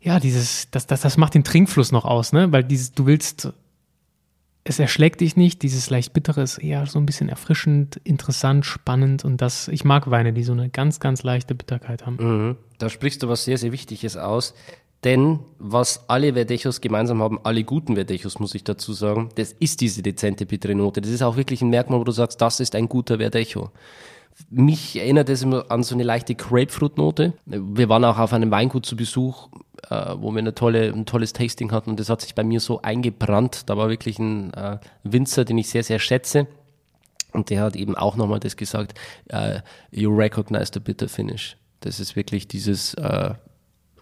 ja, dieses, das, das, das macht den Trinkfluss noch aus, ne? Weil dieses, du willst es erschlägt dich nicht, dieses leicht bittere ist eher so ein bisschen erfrischend, interessant, spannend und das, ich mag Weine, die so eine ganz, ganz leichte Bitterkeit haben. Mhm. Da sprichst du was sehr, sehr Wichtiges aus. Denn was alle Verdechos gemeinsam haben, alle guten Verdechos, muss ich dazu sagen, das ist diese dezente bittere Note. Das ist auch wirklich ein Merkmal, wo du sagst, das ist ein guter Verdecho. Mich erinnert es immer an so eine leichte Grapefruit-Note. Wir waren auch auf einem Weingut zu Besuch äh, wo wir eine tolle, ein tolles Tasting hatten und das hat sich bei mir so eingebrannt. Da war wirklich ein äh, Winzer, den ich sehr, sehr schätze. Und der hat eben auch nochmal das gesagt, uh, you recognize the bitter finish. Das ist wirklich dieses äh,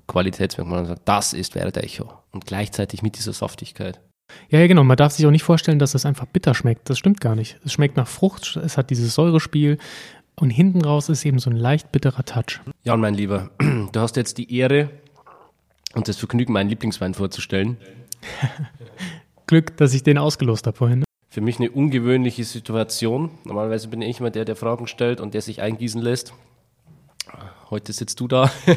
Qualitätsmerkmal. sagt, das ist Verdecho. Und gleichzeitig mit dieser Saftigkeit. Ja, ja, genau. Man darf sich auch nicht vorstellen, dass es einfach bitter schmeckt. Das stimmt gar nicht. Es schmeckt nach Frucht, es hat dieses Säurespiel und hinten raus ist eben so ein leicht bitterer Touch. Ja, mein Lieber, [CLEARS THROAT] du hast jetzt die Ehre, und das Vergnügen, meinen Lieblingswein vorzustellen. [LAUGHS] Glück, dass ich den ausgelost habe vorhin. für mich eine ungewöhnliche Situation. Normalerweise bin ich immer der, der Fragen stellt und der sich eingießen lässt. Heute sitzt du da. [LAUGHS]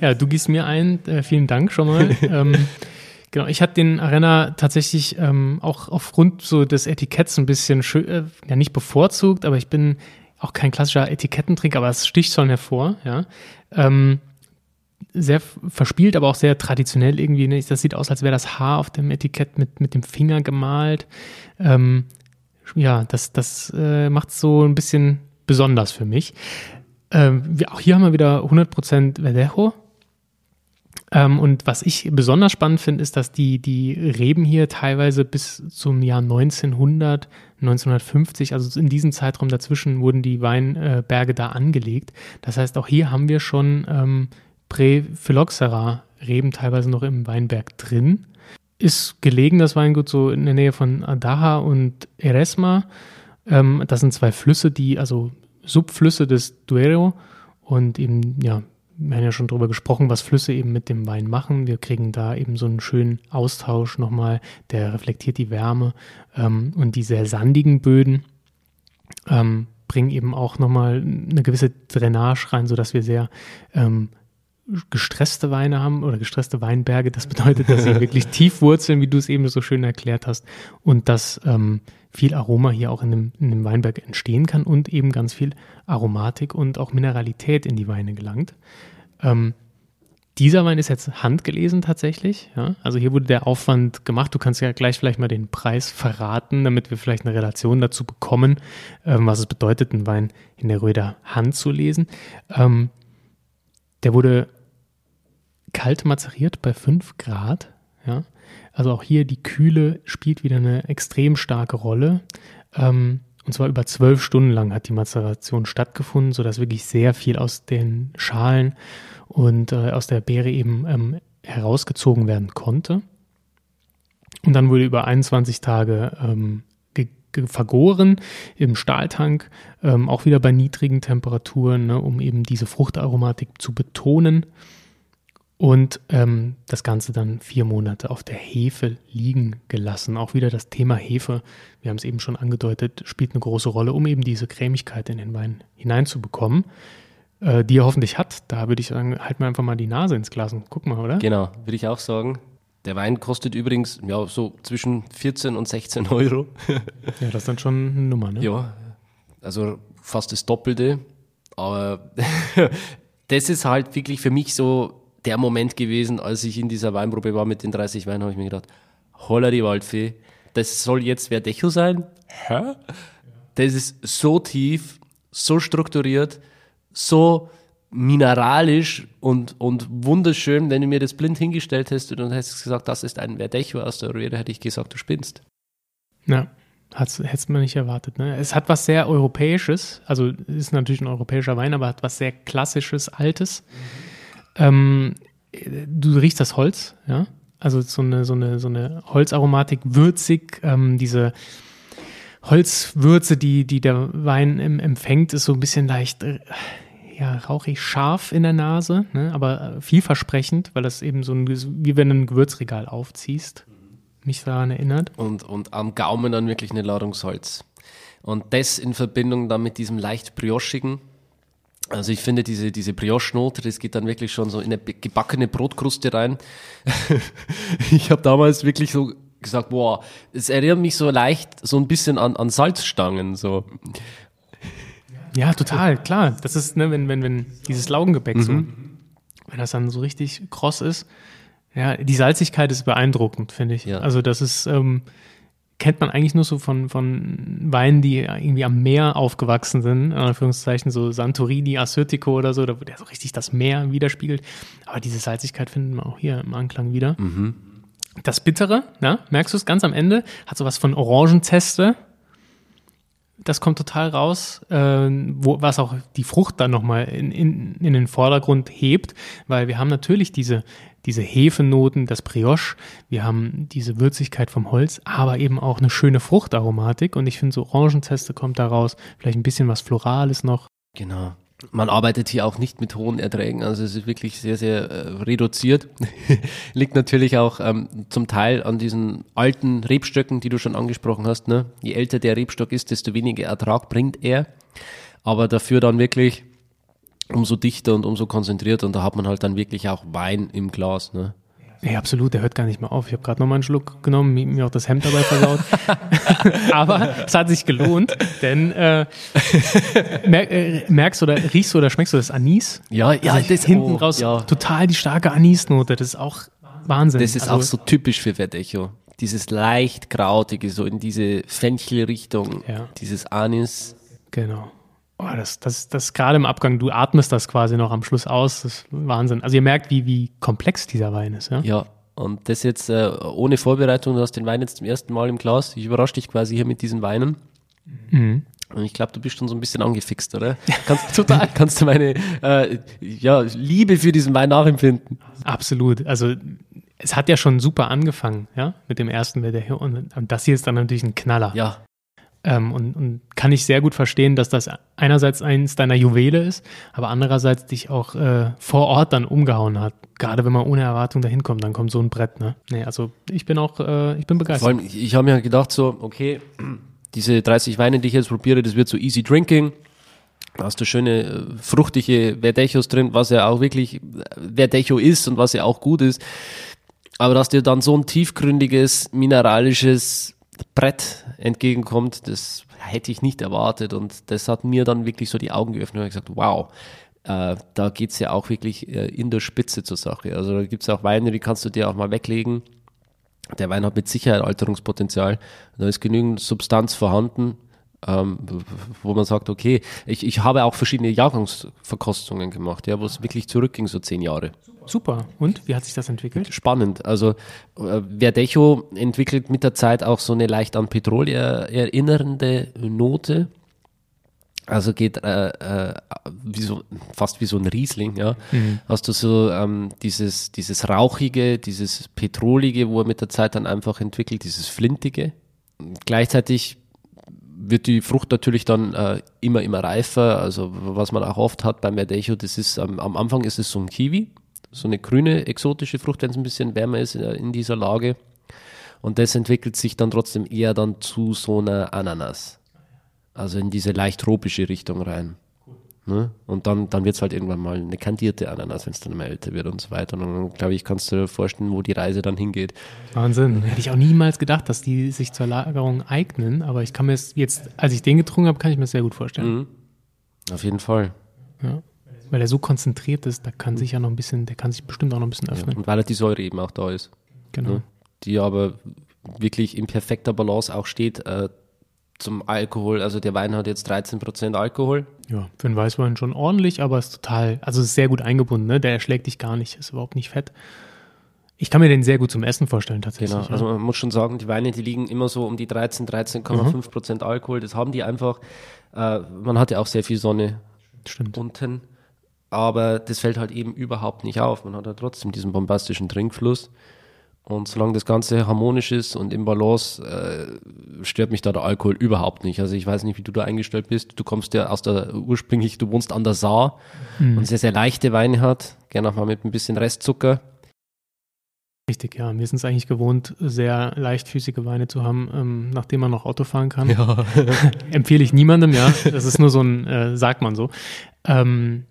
ja, du gießt mir ein. Äh, vielen Dank schon mal. [LAUGHS] ähm, genau, ich hatte den Arena tatsächlich ähm, auch aufgrund so des Etiketts ein bisschen schön, äh, ja nicht bevorzugt, aber ich bin auch kein klassischer Etikettentrinker, aber es sticht schon hervor, ja. Ähm, sehr verspielt, aber auch sehr traditionell irgendwie. Ne? Das sieht aus, als wäre das Haar auf dem Etikett mit, mit dem Finger gemalt. Ähm, ja, das, das äh, macht es so ein bisschen besonders für mich. Ähm, wir, auch hier haben wir wieder 100% Verdejo. Ähm, und was ich besonders spannend finde, ist, dass die, die Reben hier teilweise bis zum Jahr 1900, 1950, also in diesem Zeitraum dazwischen, wurden die Weinberge da angelegt. Das heißt, auch hier haben wir schon ähm, Prä-Phylloxera-Reben teilweise noch im Weinberg drin. Ist gelegen, das Weingut, so in der Nähe von Adaha und Eresma. Ähm, das sind zwei Flüsse, die, also Subflüsse des Duero und eben, ja, wir haben ja schon darüber gesprochen, was Flüsse eben mit dem Wein machen. Wir kriegen da eben so einen schönen Austausch nochmal, der reflektiert die Wärme ähm, und die sehr sandigen Böden ähm, bringen eben auch nochmal eine gewisse Drainage rein, sodass wir sehr ähm, gestresste Weine haben oder gestresste Weinberge. Das bedeutet, dass sie [LAUGHS] wirklich tief wurzeln, wie du es eben so schön erklärt hast, und dass ähm, viel Aroma hier auch in dem, in dem Weinberg entstehen kann und eben ganz viel Aromatik und auch Mineralität in die Weine gelangt. Ähm, dieser Wein ist jetzt handgelesen tatsächlich. Ja? Also hier wurde der Aufwand gemacht. Du kannst ja gleich vielleicht mal den Preis verraten, damit wir vielleicht eine Relation dazu bekommen, ähm, was es bedeutet, einen Wein in der Röder Hand zu lesen. Ähm, der wurde kalt mazeriert bei 5 Grad. Ja? Also auch hier die Kühle spielt wieder eine extrem starke Rolle. Ähm, und zwar über zwölf Stunden lang hat die Mazeration stattgefunden, sodass wirklich sehr viel aus den Schalen und äh, aus der Beere eben ähm, herausgezogen werden konnte. Und dann wurde über 21 Tage ähm, vergoren im Stahltank, ähm, auch wieder bei niedrigen Temperaturen, ne, um eben diese Fruchtaromatik zu betonen und ähm, das Ganze dann vier Monate auf der Hefe liegen gelassen. Auch wieder das Thema Hefe, wir haben es eben schon angedeutet, spielt eine große Rolle, um eben diese Cremigkeit in den Wein hineinzubekommen, äh, die er hoffentlich hat. Da würde ich sagen, halt mir einfach mal die Nase ins Glas und guck mal, oder? Genau, würde ich auch sagen. Der Wein kostet übrigens ja so zwischen 14 und 16 Euro. [LAUGHS] ja, das ist dann schon eine Nummer, ne? Ja, also fast das Doppelte. Aber [LAUGHS] das ist halt wirklich für mich so der Moment gewesen, als ich in dieser Weinprobe war mit den 30 Weinen, habe ich mir gedacht, holla die Waldfee, das soll jetzt Verdecho sein? Hä? Das ist so tief, so strukturiert, so mineralisch und, und wunderschön. Wenn du mir das blind hingestellt hättest und hättest gesagt, das ist ein Verdecho aus der Röhre, hätte ich gesagt, du spinnst. Ja, hättest man nicht erwartet. Ne? Es hat was sehr Europäisches, also ist natürlich ein europäischer Wein, aber hat was sehr Klassisches, Altes. Mhm ähm, du riechst das Holz, ja. Also so eine, so eine, so eine Holzaromatik, würzig, ähm, diese Holzwürze, die, die der Wein empfängt, ist so ein bisschen leicht äh, ja, rauchig scharf in der Nase, ne? aber vielversprechend, weil das eben so ein, wie wenn du ein Gewürzregal aufziehst, mich daran erinnert. Und, und am Gaumen dann wirklich eine Ladung Salz. Und das in Verbindung dann mit diesem leicht brioschigen, also ich finde diese, diese Brioche-Note, das geht dann wirklich schon so in eine gebackene Brotkruste rein. [LAUGHS] ich habe damals wirklich so gesagt, boah, es erinnert mich so leicht so ein bisschen an, an Salzstangen. So. Ja, total, klar. Das ist, ne, wenn, wenn, wenn dieses Laugengebäck mhm. so, wenn das dann so richtig kross ist, ja, die Salzigkeit ist beeindruckend, finde ich. Ja. Also das ist, ähm, kennt man eigentlich nur so von, von Weinen, die irgendwie am Meer aufgewachsen sind, in Anführungszeichen, so Santorini, Assyrtiko oder so, da wo der so richtig das Meer widerspiegelt. Aber diese Salzigkeit finden wir auch hier im Anklang wieder. Mhm. Das Bittere, ja, merkst du es ganz am Ende, hat sowas von Orangenzeste. Das kommt total raus, äh, wo, was auch die Frucht dann nochmal in, in, in den Vordergrund hebt, weil wir haben natürlich diese, diese Hefenoten, das Brioche, wir haben diese Würzigkeit vom Holz, aber eben auch eine schöne Fruchtaromatik und ich finde so Orangenzeste kommt daraus, vielleicht ein bisschen was Florales noch. Genau. Man arbeitet hier auch nicht mit hohen Erträgen, also es ist wirklich sehr, sehr äh, reduziert. [LAUGHS] Liegt natürlich auch ähm, zum Teil an diesen alten Rebstöcken, die du schon angesprochen hast. Ne? Je älter der Rebstock ist, desto weniger Ertrag bringt er. Aber dafür dann wirklich umso dichter und umso konzentrierter und da hat man halt dann wirklich auch Wein im Glas. Ne? Ja, absolut, der hört gar nicht mehr auf. Ich habe gerade noch mal einen Schluck genommen, mir auch das Hemd dabei versaut. [LAUGHS] Aber es hat sich gelohnt, denn äh, mer äh, merkst oder riechst du oder schmeckst du das Anis? Ja, ja, also das hinten oh, raus ja. total die starke Anisnote. Das ist auch Wahnsinn. Das ist also, auch so typisch für Verdecho. Dieses leicht krautige, so in diese Fenchelrichtung, ja. dieses Anis. Genau. Oh, das, das, das gerade im Abgang, du atmest das quasi noch am Schluss aus. Das ist Wahnsinn. Also ihr merkt, wie, wie komplex dieser Wein ist, ja? Ja. Und das jetzt äh, ohne Vorbereitung, du hast den Wein jetzt zum ersten Mal im Glas. Ich überrasche dich quasi hier mit diesen Weinen. Mhm. Und ich glaube, du bist schon so ein bisschen angefixt, oder? [LAUGHS] Kannst, [LAUGHS] Total. Kannst du meine äh, ja, Liebe für diesen Wein nachempfinden? Absolut. Also es hat ja schon super angefangen, ja, mit dem ersten Wetter und das hier ist dann natürlich ein Knaller. Ja. Ähm, und, und kann ich sehr gut verstehen, dass das einerseits eins deiner Juwele ist, aber andererseits dich auch äh, vor Ort dann umgehauen hat. Gerade wenn man ohne Erwartung dahin kommt, dann kommt so ein Brett. Ne? Nee, also ich bin auch, äh, ich bin begeistert. Vor allem, ich, ich habe mir gedacht so, okay, [CLEARS THROAT] diese 30 Weine, die ich jetzt probiere, das wird so easy drinking. Da hast du schöne, äh, fruchtige Verdechos drin, was ja auch wirklich Verdecho ist und was ja auch gut ist. Aber dass dir dann so ein tiefgründiges, mineralisches Brett entgegenkommt, das hätte ich nicht erwartet. Und das hat mir dann wirklich so die Augen geöffnet und gesagt, wow, äh, da geht's ja auch wirklich äh, in der Spitze zur Sache. Also da gibt's auch Weine, die kannst du dir auch mal weglegen. Der Wein hat mit Sicherheit Alterungspotenzial. Da ist genügend Substanz vorhanden, ähm, wo man sagt, okay, ich, ich habe auch verschiedene Jahrgangsverkostungen gemacht, ja, wo es wirklich zurückging, so zehn Jahre. Super. Und wie hat sich das entwickelt? Spannend. Also äh, Verdecho entwickelt mit der Zeit auch so eine leicht an Petrol erinnernde Note. Also geht äh, äh, wie so, fast wie so ein Riesling, ja. Mhm. Hast du so ähm, dieses, dieses Rauchige, dieses Petrolige, wo er mit der Zeit dann einfach entwickelt, dieses Flintige. Gleichzeitig wird die Frucht natürlich dann äh, immer, immer reifer. Also was man auch oft hat beim Verdecho, das ist ähm, am Anfang ist es so ein Kiwi, so eine grüne, exotische Frucht, wenn es ein bisschen wärmer ist äh, in dieser Lage. Und das entwickelt sich dann trotzdem eher dann zu so einer Ananas. Also in diese leicht tropische Richtung rein. Ne? Und dann, dann wird es halt irgendwann mal eine kandierte Ananas, wenn es dann immer älter wird und so weiter. Und dann, glaube ich, kannst du dir vorstellen, wo die Reise dann hingeht. Wahnsinn. Hätte ich auch niemals gedacht, dass die sich zur Lagerung eignen. Aber ich kann mir jetzt, als ich den getrunken habe, kann ich mir das sehr gut vorstellen. Mhm. Auf jeden Fall. Ja weil er so konzentriert ist, da kann sich ja noch ein bisschen, der kann sich bestimmt auch noch ein bisschen öffnen. Ja, und weil er die Säure eben auch da ist. Genau. Ne? Die aber wirklich in perfekter Balance auch steht äh, zum Alkohol. Also der Wein hat jetzt 13% Alkohol. Ja, für einen Weißwein schon ordentlich, aber ist total, also ist sehr gut eingebunden, ne? Der erschlägt dich gar nicht, ist überhaupt nicht fett. Ich kann mir den sehr gut zum Essen vorstellen, tatsächlich. Genau, also man muss schon sagen, die Weine, die liegen immer so um die 13, 13,5% mhm. Alkohol. Das haben die einfach. Äh, man hat ja auch sehr viel Sonne Stimmt. unten aber das fällt halt eben überhaupt nicht auf. Man hat ja trotzdem diesen bombastischen Trinkfluss. Und solange das Ganze harmonisch ist und im Balance, äh, stört mich da der Alkohol überhaupt nicht. Also ich weiß nicht, wie du da eingestellt bist. Du kommst ja aus der, ursprünglich, du wohnst an der Saar mhm. und sehr, sehr leichte Weine hat. Gerne auch mal mit ein bisschen Restzucker. Richtig, ja. Wir sind es eigentlich gewohnt, sehr leichtfüßige Weine zu haben, ähm, nachdem man noch Auto fahren kann. Ja. [LAUGHS] Empfehle ich niemandem, ja. Das ist nur so ein, äh, sagt man so. Ähm,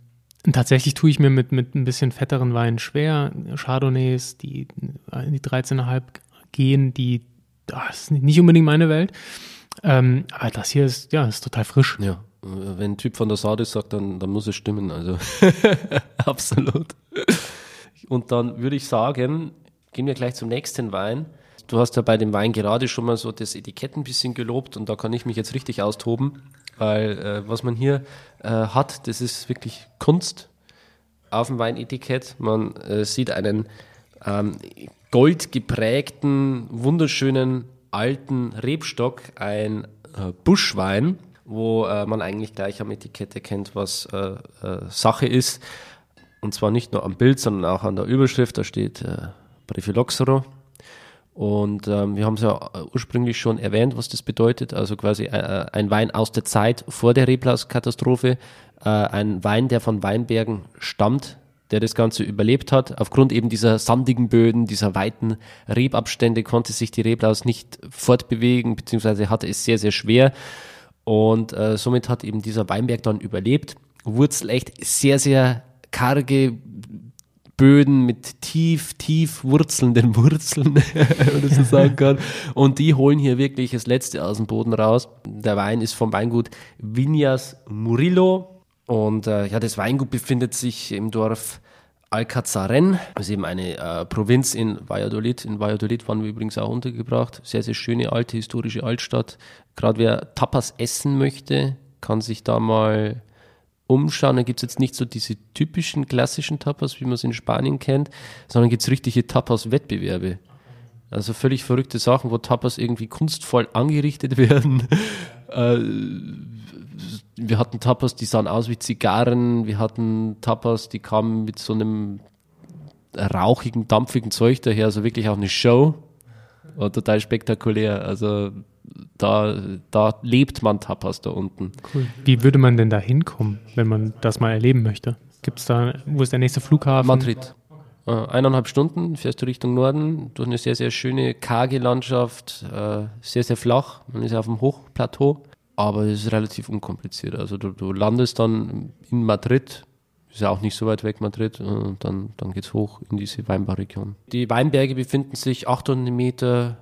Tatsächlich tue ich mir mit, mit ein bisschen fetteren Weinen schwer. Chardonnays, die in die 13,5 gehen, die, das ist nicht unbedingt meine Welt. Ähm, aber das hier ist, ja, ist total frisch. Ja, wenn ein Typ von der Saudi sagt, dann, dann muss es stimmen. Also [LAUGHS] absolut. Und dann würde ich sagen, gehen wir gleich zum nächsten Wein. Du hast ja bei dem Wein gerade schon mal so das Etikett ein bisschen gelobt und da kann ich mich jetzt richtig austoben. Weil äh, was man hier äh, hat, das ist wirklich Kunst auf dem Weinetikett. Man äh, sieht einen ähm, goldgeprägten, wunderschönen alten Rebstock, ein äh, Buschwein, wo äh, man eigentlich gleich am Etikett erkennt, was äh, Sache ist. Und zwar nicht nur am Bild, sondern auch an der Überschrift. Da steht äh, Brevoloxero. Und ähm, wir haben es ja ursprünglich schon erwähnt, was das bedeutet. Also quasi äh, ein Wein aus der Zeit vor der Reblaus-Katastrophe. Äh, ein Wein, der von Weinbergen stammt, der das Ganze überlebt hat. Aufgrund eben dieser sandigen Böden, dieser weiten Rebabstände konnte sich die Reblaus nicht fortbewegen, beziehungsweise hatte es sehr, sehr schwer. Und äh, somit hat eben dieser Weinberg dann überlebt. Wurzelecht sehr, sehr karge Böden mit tief, tief wurzelnden Wurzeln, [LAUGHS] wenn man so sagen kann. Und die holen hier wirklich das Letzte aus dem Boden raus. Der Wein ist vom Weingut Vinyas Murillo. Und äh, ja, das Weingut befindet sich im Dorf Alcazaren. Das ist eben eine äh, Provinz in Valladolid. In Valladolid waren wir übrigens auch untergebracht. Sehr, sehr schöne alte historische Altstadt. Gerade wer Tapas essen möchte, kann sich da mal umschauen, dann gibt es jetzt nicht so diese typischen klassischen Tapas, wie man es in Spanien kennt, sondern gibt es richtige Tapas-Wettbewerbe. Also völlig verrückte Sachen, wo Tapas irgendwie kunstvoll angerichtet [LAUGHS] werden. Äh, wir hatten Tapas, die sahen aus wie Zigarren. Wir hatten Tapas, die kamen mit so einem rauchigen, dampfigen Zeug daher. Also wirklich auch eine Show. War total spektakulär. Also da, da lebt man Tapas da unten. Cool. Wie würde man denn da hinkommen, wenn man das mal erleben möchte? Gibt es da, wo ist der nächste Flughafen? Madrid. Äh, eineinhalb Stunden fährst du Richtung Norden durch eine sehr, sehr schöne, karge Landschaft, äh, sehr, sehr flach. Man ist auf dem Hochplateau, aber es ist relativ unkompliziert. Also du, du landest dann in Madrid, ist ja auch nicht so weit weg, Madrid, und dann, dann geht es hoch in diese Weinbauregion. Die Weinberge befinden sich 800 Meter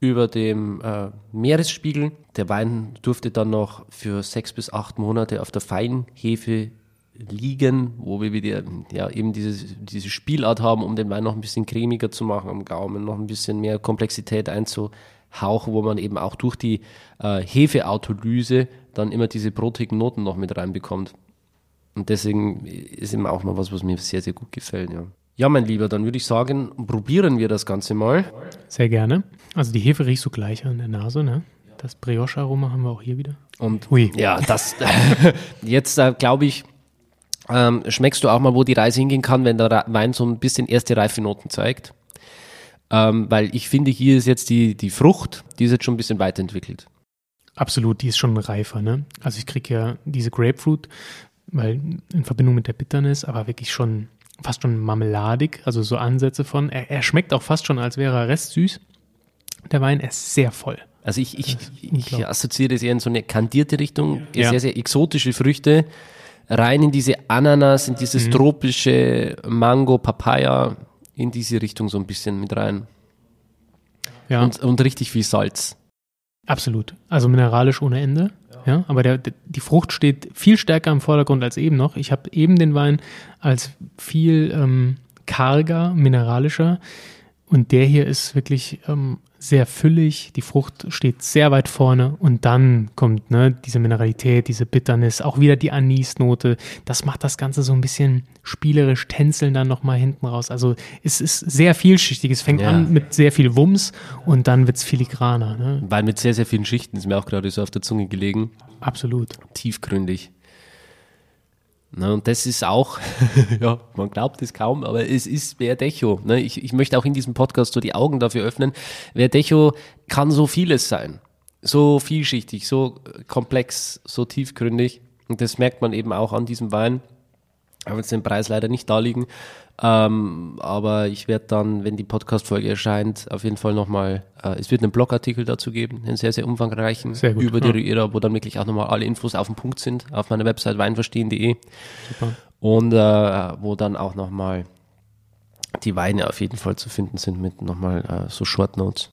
über dem äh, Meeresspiegel. Der Wein durfte dann noch für sechs bis acht Monate auf der Feinhefe liegen, wo wir wieder ja, eben diese, diese Spielart haben, um den Wein noch ein bisschen cremiger zu machen am Gaumen, noch ein bisschen mehr Komplexität einzuhauchen, wo man eben auch durch die äh, Hefeautolyse dann immer diese brotigen Noten noch mit reinbekommt. Und deswegen ist immer auch mal was, was mir sehr, sehr gut gefällt. Ja. Ja, mein Lieber, dann würde ich sagen, probieren wir das Ganze mal. Sehr gerne. Also die Hefe riechst du gleich an der Nase, ne? Das Brioche-Aroma haben wir auch hier wieder. Und Ui. ja, das [LAUGHS] jetzt äh, glaube ich, ähm, schmeckst du auch mal, wo die Reise hingehen kann, wenn der Wein so ein bisschen erste reife Noten zeigt. Ähm, weil ich finde, hier ist jetzt die, die Frucht, die ist jetzt schon ein bisschen weiterentwickelt. Absolut, die ist schon reifer, ne? Also ich kriege ja diese Grapefruit, weil in Verbindung mit der Bitternis, aber wirklich schon fast schon marmeladig, also so Ansätze von. Er, er schmeckt auch fast schon, als wäre er restsüß. Der Wein ist sehr voll. Also ich, ich, ich assoziiere das eher in so eine kandierte Richtung, ja. sehr, sehr exotische Früchte, rein in diese Ananas, in dieses mhm. tropische Mango, Papaya, in diese Richtung so ein bisschen mit rein. Ja. Und, und richtig viel Salz. Absolut. Also mineralisch ohne Ende. Ja, aber der, die Frucht steht viel stärker im Vordergrund als eben noch. Ich habe eben den Wein als viel ähm, karger, mineralischer. Und der hier ist wirklich ähm, sehr füllig, die Frucht steht sehr weit vorne und dann kommt ne, diese Mineralität, diese Bitternis, auch wieder die Anisnote. Das macht das Ganze so ein bisschen spielerisch, tänzeln dann nochmal hinten raus. Also es ist sehr vielschichtig. Es fängt ja. an mit sehr viel Wumms und dann wird es filigraner. Ne? Weil mit sehr, sehr vielen Schichten ist mir auch gerade so auf der Zunge gelegen. Absolut. Tiefgründig. Ne, und das ist auch, [LAUGHS] ja, man glaubt es kaum, aber es ist Verdecho. Ne? Ich, ich möchte auch in diesem Podcast so die Augen dafür öffnen. Verdecho kann so vieles sein. So vielschichtig, so komplex, so tiefgründig. Und das merkt man eben auch an diesem Wein. Aber jetzt den Preis leider nicht da liegen. Ähm, aber ich werde dann, wenn die Podcast-Folge erscheint, auf jeden Fall nochmal, äh, es wird einen Blogartikel dazu geben, einen sehr, sehr umfangreichen, sehr gut, über die Rueda, wo dann wirklich auch nochmal alle Infos auf dem Punkt sind, auf meiner Website weinverstehen.de. Super. Und äh, wo dann auch nochmal die Weine auf jeden Fall zu finden sind mit nochmal äh, so Short Notes.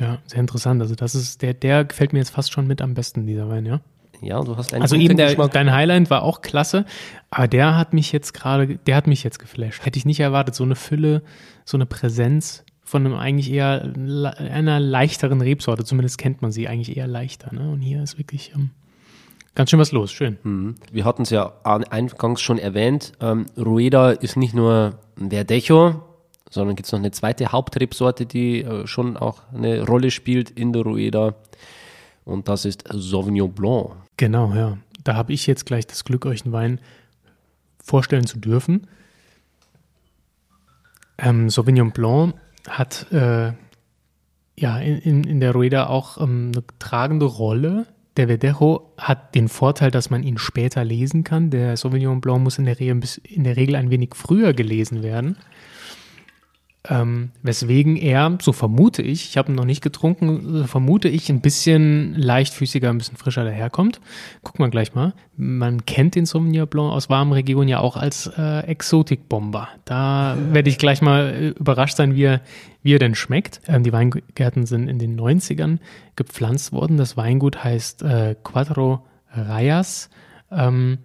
Ja, sehr interessant. Also das ist, der, der gefällt mir jetzt fast schon mit am besten, dieser Wein, ja. Ja, du hast einen Also eben der, dein Highlight war auch klasse, aber der hat mich jetzt gerade, der hat mich jetzt geflasht. Hätte ich nicht erwartet, so eine Fülle, so eine Präsenz von einem eigentlich eher einer leichteren Rebsorte. Zumindest kennt man sie eigentlich eher leichter. Ne? Und hier ist wirklich ähm, ganz schön was los. Schön. Mhm. Wir hatten es ja eingangs schon erwähnt. Ähm, Rueda ist nicht nur ein Verdecho, sondern gibt es noch eine zweite Hauptrebsorte, die äh, schon auch eine Rolle spielt in der Rueda. Und das ist Sauvignon Blanc. Genau, ja. Da habe ich jetzt gleich das Glück, euch einen Wein vorstellen zu dürfen. Ähm, Sauvignon Blanc hat äh, ja in, in, in der Rueda auch ähm, eine tragende Rolle. Der Verdejo hat den Vorteil, dass man ihn später lesen kann. Der Sauvignon Blanc muss in der Regel, in der Regel ein wenig früher gelesen werden. Ähm, weswegen er, so vermute ich, ich habe ihn noch nicht getrunken, so vermute ich, ein bisschen leichtfüßiger, ein bisschen frischer daherkommt. Gucken wir gleich mal. Man kennt den Sauvignon Blanc aus warmen Regionen ja auch als äh, Exotikbomber. Da werde ich gleich mal äh, überrascht sein, wie er, wie er denn schmeckt. Ähm, die Weingärten sind in den 90ern gepflanzt worden. Das Weingut heißt äh, Quattro Rayas ähm,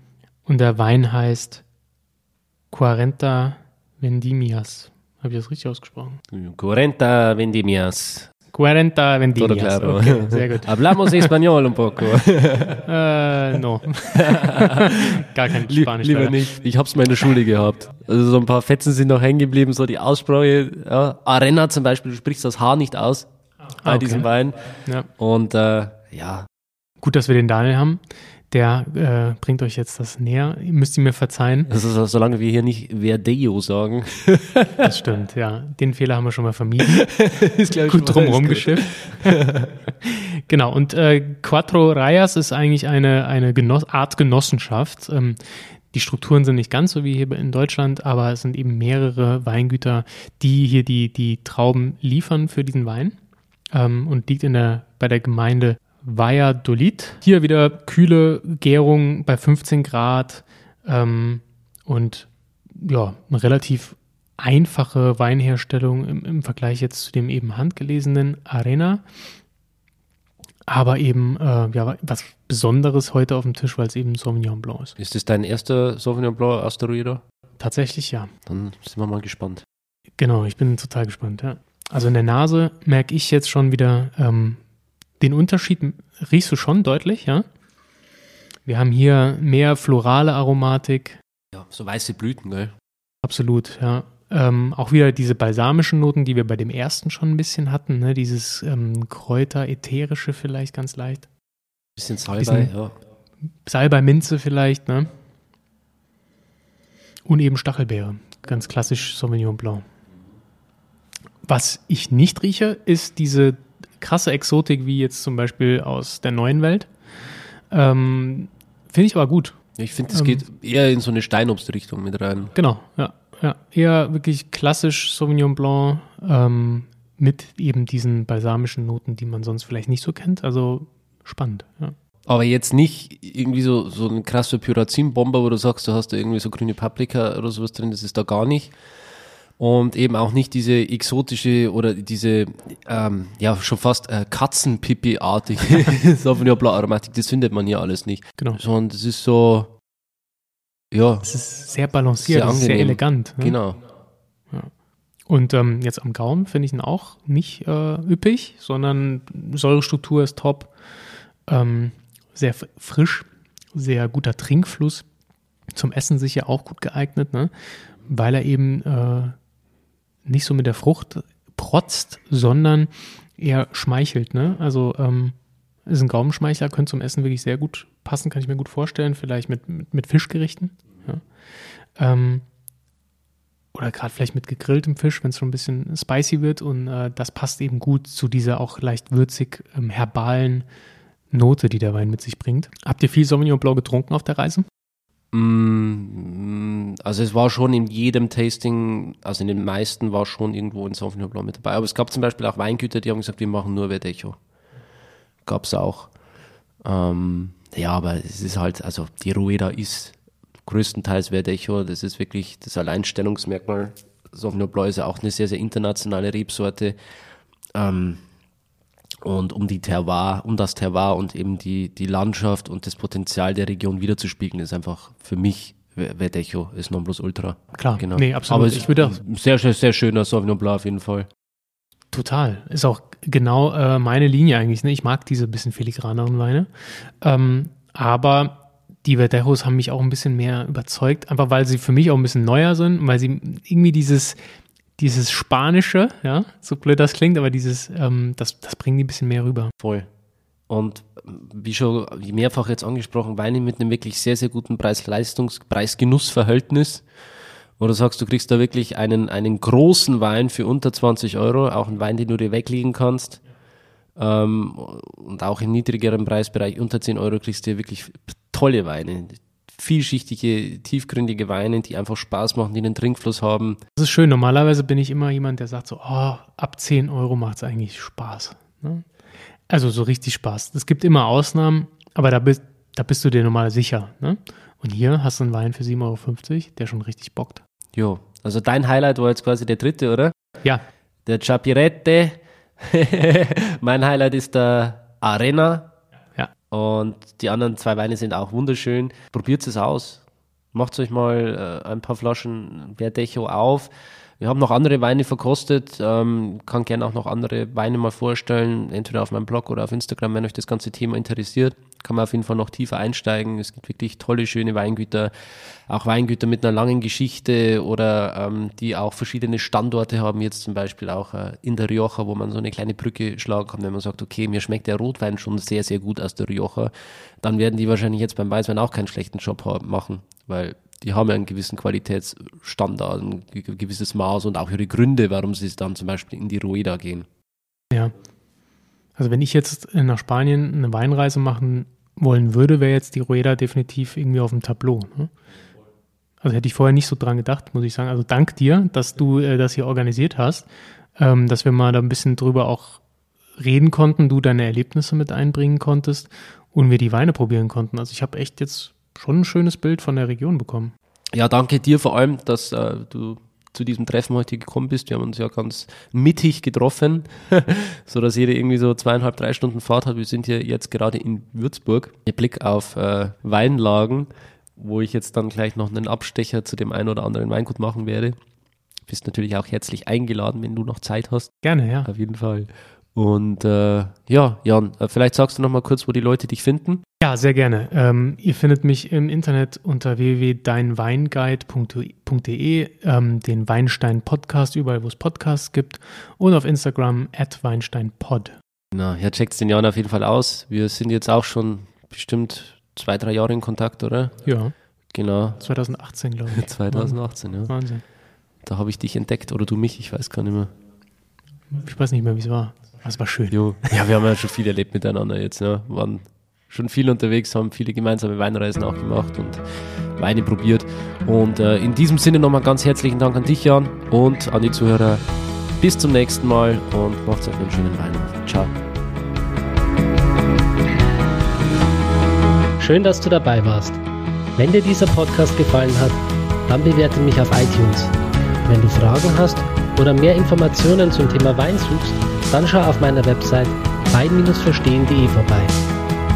und der Wein heißt Quarenta Vendimias. Habe ich das richtig ausgesprochen? 40 vendimias. 40 vendimias. claro. Okay, sehr gut. [LAUGHS] Hablamos español un poco. [LAUGHS] äh, no. [LAUGHS] Gar kein Spanisch. Lieber leider. nicht. Ich hab's mal in der Schule gehabt. Also so ein paar Fetzen sind noch hängen geblieben, so die Aussprache. Ja. Arena zum Beispiel, du sprichst das H nicht aus bei Ah, okay. diesem Wein. Ja. Und äh, ja, Gut, dass wir den Daniel haben. Der äh, bringt euch jetzt das näher. Müsst ihr mir verzeihen. das ist, solange wir hier nicht Verdeo sagen, [LAUGHS] Das stimmt, ja. Den Fehler haben wir schon mal vermieden. [LAUGHS] ist glaube Gut drumherum geschifft. [LAUGHS] genau, und äh, Quattro Rayas ist eigentlich eine, eine Genoss Art Genossenschaft. Ähm, die Strukturen sind nicht ganz so wie hier in Deutschland, aber es sind eben mehrere Weingüter, die hier die, die Trauben liefern für diesen Wein. Ähm, und liegt in der, bei der Gemeinde Valladolid. Hier wieder kühle Gärung bei 15 Grad ähm, und ja, eine relativ einfache Weinherstellung im, im Vergleich jetzt zu dem eben handgelesenen Arena. Aber eben äh, ja, was Besonderes heute auf dem Tisch, weil es eben Sauvignon Blanc ist. Ist das dein erster Sauvignon Blanc aus der Rueda? Tatsächlich ja. Dann sind wir mal gespannt. Genau, ich bin total gespannt. Ja. Also in der Nase merke ich jetzt schon wieder ähm, den Unterschied. Riechst du schon deutlich, ja? Wir haben hier mehr florale Aromatik, Ja, so weiße Blüten, gell? Absolut, ja. Ähm, auch wieder diese balsamischen Noten, die wir bei dem ersten schon ein bisschen hatten, ne? dieses ähm, Kräuter-ätherische vielleicht ganz leicht. Bisschen Salbei, Bisschen- ja. Salbei-Minze vielleicht, ne? Und eben Stachelbeere. Ganz klassisch Sauvignon Blanc. Was ich nicht rieche, ist diese krasse Exotik, wie jetzt zum Beispiel aus der neuen Welt. Ähm, Finde ich aber gut. Ich finde, es Ähm, geht eher in so eine Steinobstrichtung mit rein. Genau, ja. ja. Eher wirklich klassisch Sauvignon Blanc ähm, mit eben diesen balsamischen Noten, die man sonst vielleicht nicht so kennt. Also spannend, ja. Aber jetzt nicht irgendwie so, so ein krasser Pyrazin-Bomber, wo du sagst, du hast da irgendwie so grüne Paprika oder sowas drin, das ist da gar nicht. Und eben auch nicht diese exotische oder diese, ähm, ja, schon fast äh, Katzenpipi-artige [LAUGHS] Sauvignon Blanc Aromatik, das findet man hier alles nicht. Genau. Sondern das ist so, ja, Es ist sehr balanciert, Sehr sehr elegant. Ne? genau. Und ähm, jetzt am Gaumen finde ich ihn auch nicht äh, üppig, sondern Säurestruktur ist top. Ähm, sehr frisch, sehr guter Trinkfluss. Zum Essen sicher auch gut geeignet, ne? weil er eben äh, nicht so mit der Frucht protzt, sondern eher schmeichelt. Ne? Also ähm, ist ein Gaumenschmeichler, könnte zum Essen wirklich sehr gut passen, kann ich mir gut vorstellen, vielleicht mit, mit, mit Fischgerichten. Ja. Ähm, oder gerade vielleicht mit gegrilltem Fisch, wenn es schon ein bisschen spicy wird. Und äh, das passt eben gut zu dieser auch leicht würzig ähm, herbalen Note, die der Wein mit sich bringt. Habt ihr viel Sauvignon Blanc getrunken auf der Reise? Mm, Also es war schon in jedem Tasting, also in den meisten war schon irgendwo ein Sauvignon Blanc mit dabei. Aber es gab zum Beispiel auch Weingüter, die haben gesagt, wir machen nur Verdecho. Gab es auch. Ähm, ja, aber es ist halt, also die Rueda ist größtenteils Verdecho. Das ist wirklich das Alleinstellungsmerkmal. Sauvignon Blanc ist ja auch eine sehr, sehr internationale Rebsorte. Ähm, und um die Terroir, um das Terroir und eben die, die Landschaft und das Potenzial der Region wiederzuspiegeln, ist einfach für mich Ver- Verdecho ist Nonplusultra. Klar, Genau. nee, absolut. Aber es Ich würde sehr, sehr, sehr schöner Sauvignon Blanc auf jeden Fall. Total. Ist auch genau äh, meine Linie eigentlich. Ne? Ich mag diese bisschen filigraneren Weine. Ähm, aber die Verdejos haben mich auch ein bisschen mehr überzeugt, einfach weil sie für mich auch ein bisschen neuer sind, weil sie irgendwie dieses, dieses Spanische, ja, so blöd das klingt, aber dieses, ähm, das, das bringen die ein bisschen mehr rüber. Voll. Und wie schon mehrfach jetzt angesprochen, Weine mit einem wirklich sehr, sehr guten Preis-Leistungs-, Preis-Genuss-Verhältnis. Oder sagst du, kriegst da wirklich einen, einen großen Wein für unter 20 Euro, auch einen Wein, den du dir weglegen kannst. Ähm, und auch im niedrigeren Preisbereich unter 10 Euro kriegst du wirklich tolle Weine. Vielschichtige, tiefgründige Weine, die einfach Spaß machen, die einen Trinkfluss haben. Das ist schön. Normalerweise bin ich immer jemand, der sagt so, oh, ab 10 Euro macht es eigentlich Spaß. Ne? Also so richtig Spaß. Es gibt immer Ausnahmen, aber da bist, da bist du dir normal sicher. Ne? Und hier hast du einen Wein für 7,50 Euro, der schon richtig bockt. Jo, also dein Highlight war jetzt quasi der dritte, oder? Ja. Der Chapirette. [LAUGHS] mein Highlight ist der Arena. Und die anderen zwei Weine sind auch wunderschön. Probiert es aus. Macht euch mal äh, ein paar Flaschen Verdecho auf. Wir haben noch andere Weine verkostet, ähm, kann gerne auch noch andere Weine mal vorstellen, entweder auf meinem Blog oder auf Instagram, wenn euch das ganze Thema interessiert. Kann man auf jeden Fall noch tiefer einsteigen. Es gibt wirklich tolle, schöne Weingüter, auch Weingüter mit einer langen Geschichte oder ähm, die auch verschiedene Standorte haben, jetzt zum Beispiel auch äh, in der Rioja, wo man so eine kleine Brücke schlagen kann, wenn man sagt, okay, mir schmeckt der Rotwein schon sehr, sehr gut aus der Rioja, dann werden die wahrscheinlich jetzt beim Weißwein auch keinen schlechten Job machen, weil die haben ja einen gewissen Qualitätsstandard, ein gewisses Maß und auch ihre Gründe, warum sie dann zum Beispiel in die Rueda gehen. Ja. Also wenn ich jetzt nach Spanien eine Weinreise machen wollen würde, wäre jetzt die Rueda definitiv irgendwie auf dem Tableau. Ne? Also hätte ich vorher nicht so dran gedacht, muss ich sagen. Also dank dir, dass du äh, das hier organisiert hast, ähm, dass wir mal da ein bisschen drüber auch reden konnten, du deine Erlebnisse mit einbringen konntest und wir die Weine probieren konnten. Also ich habe echt jetzt schon ein schönes Bild von der Region bekommen. Ja, danke dir vor allem, dass äh, du zu diesem Treffen heute gekommen bist. Wir haben uns ja ganz mittig getroffen, [LAUGHS] so dass jeder irgendwie so zweieinhalb, drei Stunden Fahrt hat. Wir sind hier jetzt gerade in Würzburg. Ihr Blick auf äh, Weinlagen, wo ich jetzt dann gleich noch einen Abstecher zu dem einen oder anderen Weingut machen werde. Bist natürlich auch herzlich eingeladen, wenn du noch Zeit hast. Gerne, ja. Auf jeden Fall. Und äh, ja, Jan, äh, vielleicht sagst du noch mal kurz, wo die Leute dich finden. Ja, sehr gerne. Ähm, ihr findet mich im Internet unter www.deinweinguide.de, ähm, den Weinstein Podcast, überall wo es Podcasts gibt und auf Instagram at weinsteinpod. Na, ja, checkt den Jan auf jeden Fall aus. Wir sind jetzt auch schon bestimmt zwei, drei Jahre in Kontakt, oder? Ja. Genau. 2018, glaube ich. [LAUGHS] 2018, ja. Wahnsinn. Da habe ich dich entdeckt oder du mich, ich weiß gar nicht mehr. Ich weiß nicht mehr, wie es war. Das war schön. Jo. Ja, wir haben ja schon viel erlebt miteinander jetzt. Ja. Waren schon viel unterwegs, haben viele gemeinsame Weinreisen auch gemacht und Weine probiert. Und äh, in diesem Sinne nochmal ganz herzlichen Dank an dich, Jan, und an die Zuhörer. Bis zum nächsten Mal und macht euch einen schönen Wein. Ciao. Schön, dass du dabei warst. Wenn dir dieser Podcast gefallen hat, dann bewerte mich auf iTunes. Wenn du Fragen hast oder mehr Informationen zum Thema Wein suchst, dann schau auf meiner Website wein-verstehen.de vorbei.